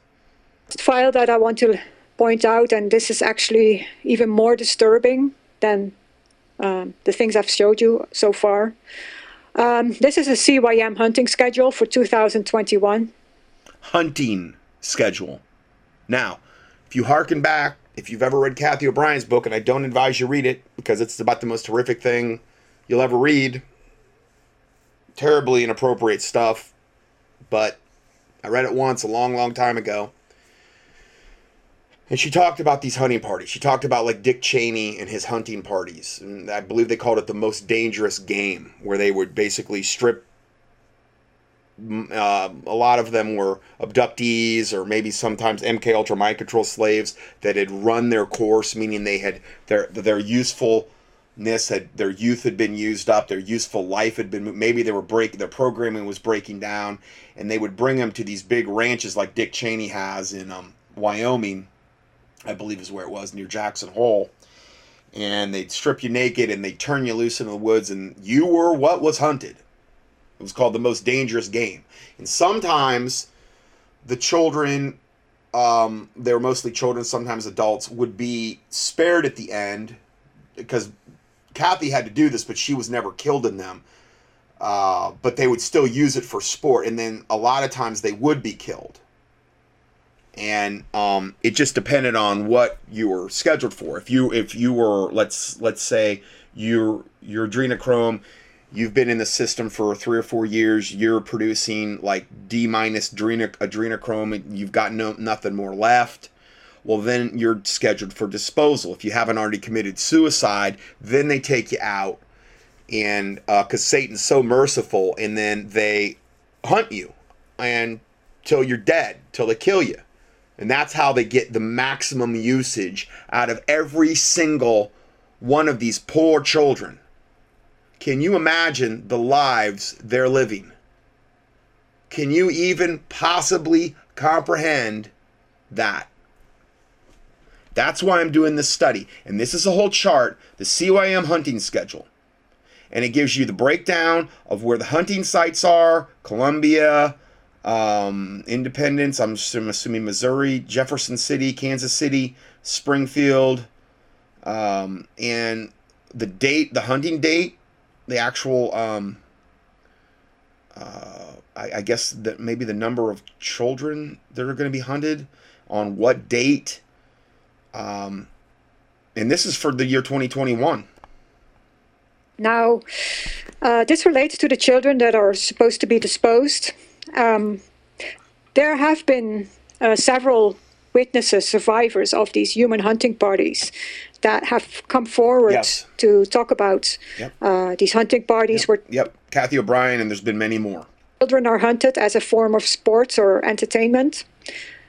File that I want to point out, and this is actually even more disturbing than um, the things I've showed you so far. Um, this is a CYM hunting schedule for 2021. Hunting schedule. Now, if you hearken back, if you've ever read Cathy O'Brien's book, and I don't advise you read it because it's about the most horrific thing you'll ever read, terribly inappropriate stuff, but I read it once a long, long time ago. And she talked about these hunting parties. She talked about like Dick Cheney and his hunting parties. And I believe they called it the most dangerous game, where they would basically strip. Uh, a lot of them were abductees or maybe sometimes MK Ultra mind control slaves that had run their course, meaning they had their their usefulness had their youth had been used up, their useful life had been maybe they were breaking their programming was breaking down, and they would bring them to these big ranches like Dick Cheney has in um, Wyoming I believe is where it was near Jackson Hole. And they'd strip you naked and they'd turn you loose in the woods, and you were what was hunted. It was called the most dangerous game. And sometimes the children, um, they were mostly children, sometimes adults, would be spared at the end because Cathy had to do this, but she was never killed in them. Uh, but they would still use it for sport, and then a lot of times they would be killed and um, it just depended on what you were scheduled for. If you if you were let's let's say you're you're adrenochrome, you've been in the system for three or four years, you're producing like D minus adreno- adrenochrome, and you've got no nothing more left. Well, then you're scheduled for disposal. If you haven't already committed suicide, then they take you out, and because uh, Satan's so merciful, and then they hunt you, and till you're dead, till they kill you. And that's how they get the maximum usage out of every single one of these poor children. Can you imagine the lives they're living? Can you even possibly comprehend that? That's why I'm doing this study. And this is a whole chart, the CYM hunting schedule. And it gives you the breakdown of where the hunting sites are Columbia, um, Independence, I'm, I'm assuming Missouri, Jefferson City, Kansas City, Springfield, Um, and the date, the hunting date, the actual, um, uh, I, I guess that maybe the number of children that are going to be hunted on what date. Um, and this is for the year 2021. Now, uh, this relates to the children that are supposed to be disposed. Um, there have been uh, several witnesses, survivors of these human hunting parties that have come forward Yes. to talk about Yep. uh, these hunting parties where Yep, Cathy O'Brien, and there's been many more. children are hunted as a form of sports or entertainment.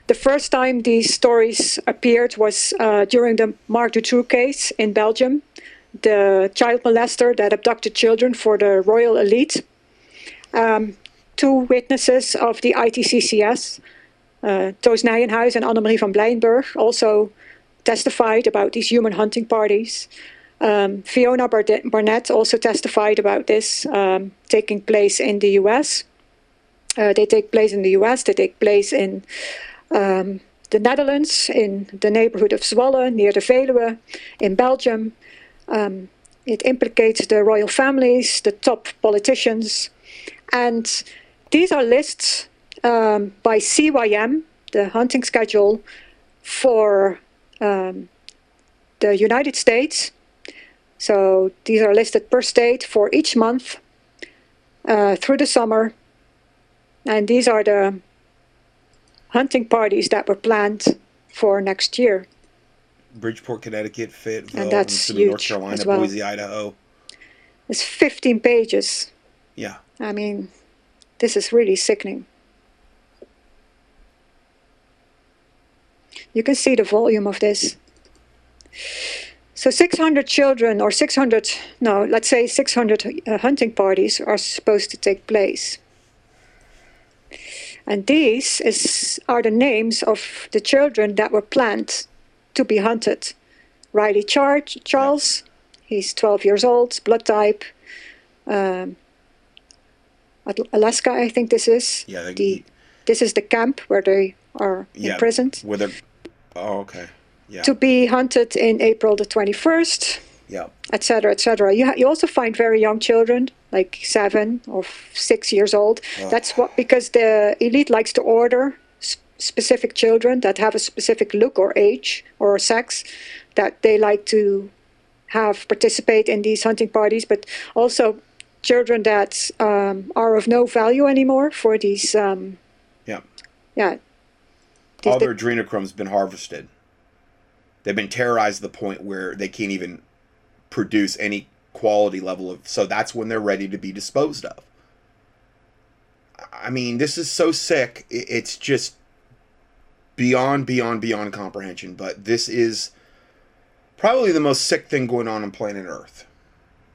The first time these stories appeared was uh, during the Marc Dutroux case in Belgium, the child molester that abducted children for the royal elite. Um, two witnesses of the ITCCS, uh, Toos Nijenhuis and Annemarie van Blijnburg, also testified about these human hunting parties. Um, Fiona Barnett also testified about this um, taking place in the US. Uh, they take place in the US, they take place in um, the Netherlands, in the neighborhood of Zwolle, near the Veluwe, in Belgium. Um, it implicates the royal families, the top politicians, and these are lists um, by CYM, the hunting schedule for um, the United States. So these are listed per state for each month uh, through the summer. And these are the hunting parties that were planned for next year. Bridgeport, Connecticut, Fayetteville, And that's assuming North huge Carolina, as well. Boise, Idaho. It's 15 pages. Yeah. I mean, this is really sickening. You can see the volume of this. So 600 children, or 600, no, let's say 600 uh, hunting parties are supposed to take place. And these is, are the names of the children that were planned to be hunted. Riley Char- Charles, he's 12 years old, blood type. Um, Alaska, I think this is. Yeah, they- the, this is the camp where they are Yeah. imprisoned. Where they're. Oh, okay. Yeah. To be hunted in April the 21st, yeah. etc., etc. You, ha- you also find very young children, like seven or six years old. Oh. That's what because the elite likes to order specific children that have a specific look or age or sex that they like to have participate in these hunting parties, but also children that um, are of no value anymore for these. Um, Yeah. yeah. these- All their adrenochrome's been harvested. They've been terrorized to the point where they can't even produce any quality level of. So that's when they're ready to be disposed of. I mean, this is so sick. It's just beyond, beyond, beyond comprehension. But this is probably the most sick thing going on on planet Earth.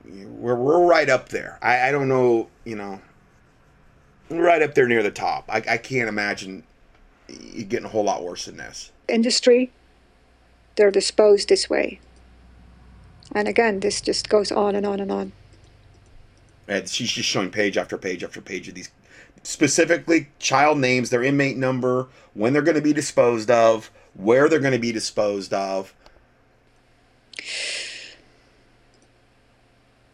We're, we're right up there. I, I don't know, you know, right up there near the top. I, I can't imagine you getting a whole lot worse than this. industry, they're disposed this way. And again, this just goes on and on and on. And she's just showing page after page after page of these specifically child names, their inmate number, when they're going to be disposed of, where they're going to be disposed of.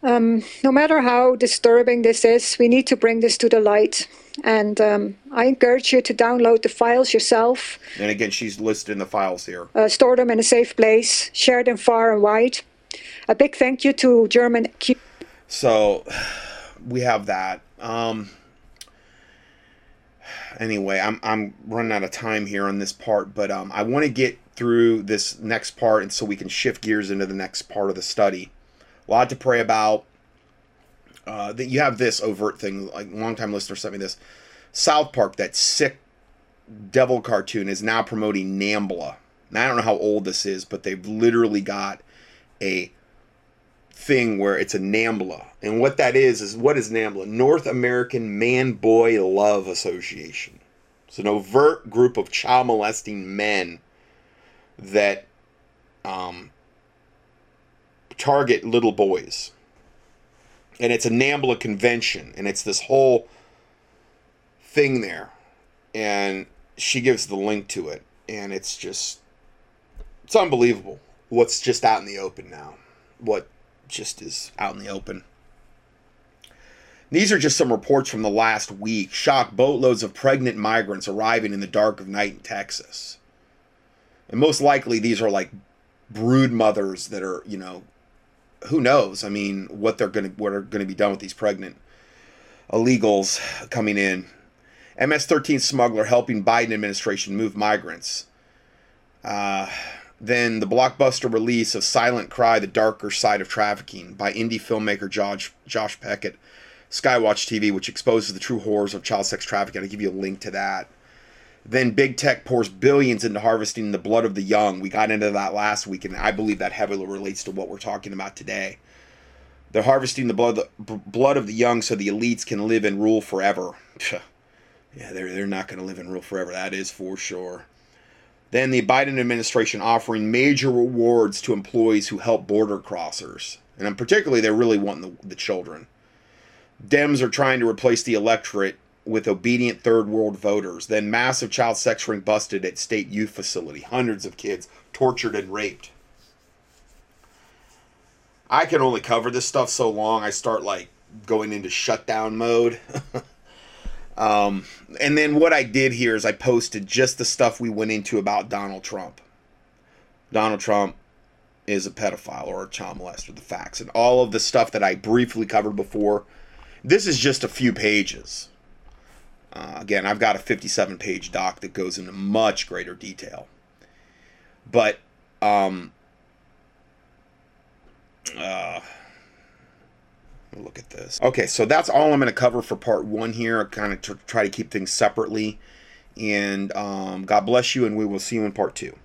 Um, no matter how disturbing this is, we need to bring this to the light. And um, I encourage you to download the files yourself, And again, she's listed in the files here. uh, store them in a safe place, share them far and wide. A big thank you to German Q. So we have that. Um, anyway, I'm I'm running out of time here on this part, but um, I want to get through this next part, and so we can shift gears into the next part of the study. A lot to pray about. Uh, that you have this overt thing. Like longtime listener sent me this. South Park, that sick devil cartoon, is now promoting Nambla. Now I don't know how old this is, but they've literally got a thing where it's a NAMBLA. And what that is, is what is NAMBLA? North American Man Boy Love Association. It's an overt group of child molesting men that um, target little boys. And it's a NAMBLA convention, and it's this whole thing there. And she gives the link to it, and it's just, it's unbelievable. what's just out in the open now. What just is out in the open. These are just some reports from the last week. Shock boatloads of pregnant migrants arriving in the dark of night in Texas. And most likely these are like brood mothers that are, you know, who knows? I mean, what they're going to what are going to be done with these pregnant illegals coming in. MS-13 smuggler helping Biden administration move migrants. Uh, then the blockbuster release of Silent Cry: The Darker Side of Trafficking by indie filmmaker Josh Josh Peckett, Skywatch TV, which exposes the true horrors of child sex trafficking. I'll give you a link to that. Then big tech pours billions into harvesting the blood of the young. We got into that last week, and I believe that heavily relates to what we're talking about today. They're harvesting the blood, the blood of the young, so the elites can live and rule forever. yeah, they're they're not going to live and rule forever. That is for sure. Then the Biden administration offering major rewards to employees who help border crossers, and particularly they're really wanting the, the children. Dems are trying to replace the electorate with obedient third world voters. Then massive child sex ring busted at state youth facility. Hundreds of kids tortured and raped. I can only cover this stuff so long. I start like going into shutdown mode. um, and then what I did here is I posted just the stuff we went into about Donald Trump. Donald Trump is a pedophile or a child molester, the facts, and all of the stuff that I briefly covered before. This is just a few pages. Uh, again, I've got a 57 page doc that goes into much greater detail. But, um, uh, look at this. Okay, so that's all I'm going to cover for part one here. I kind of try to keep things separately. And um, God bless you, and we will see you in part two.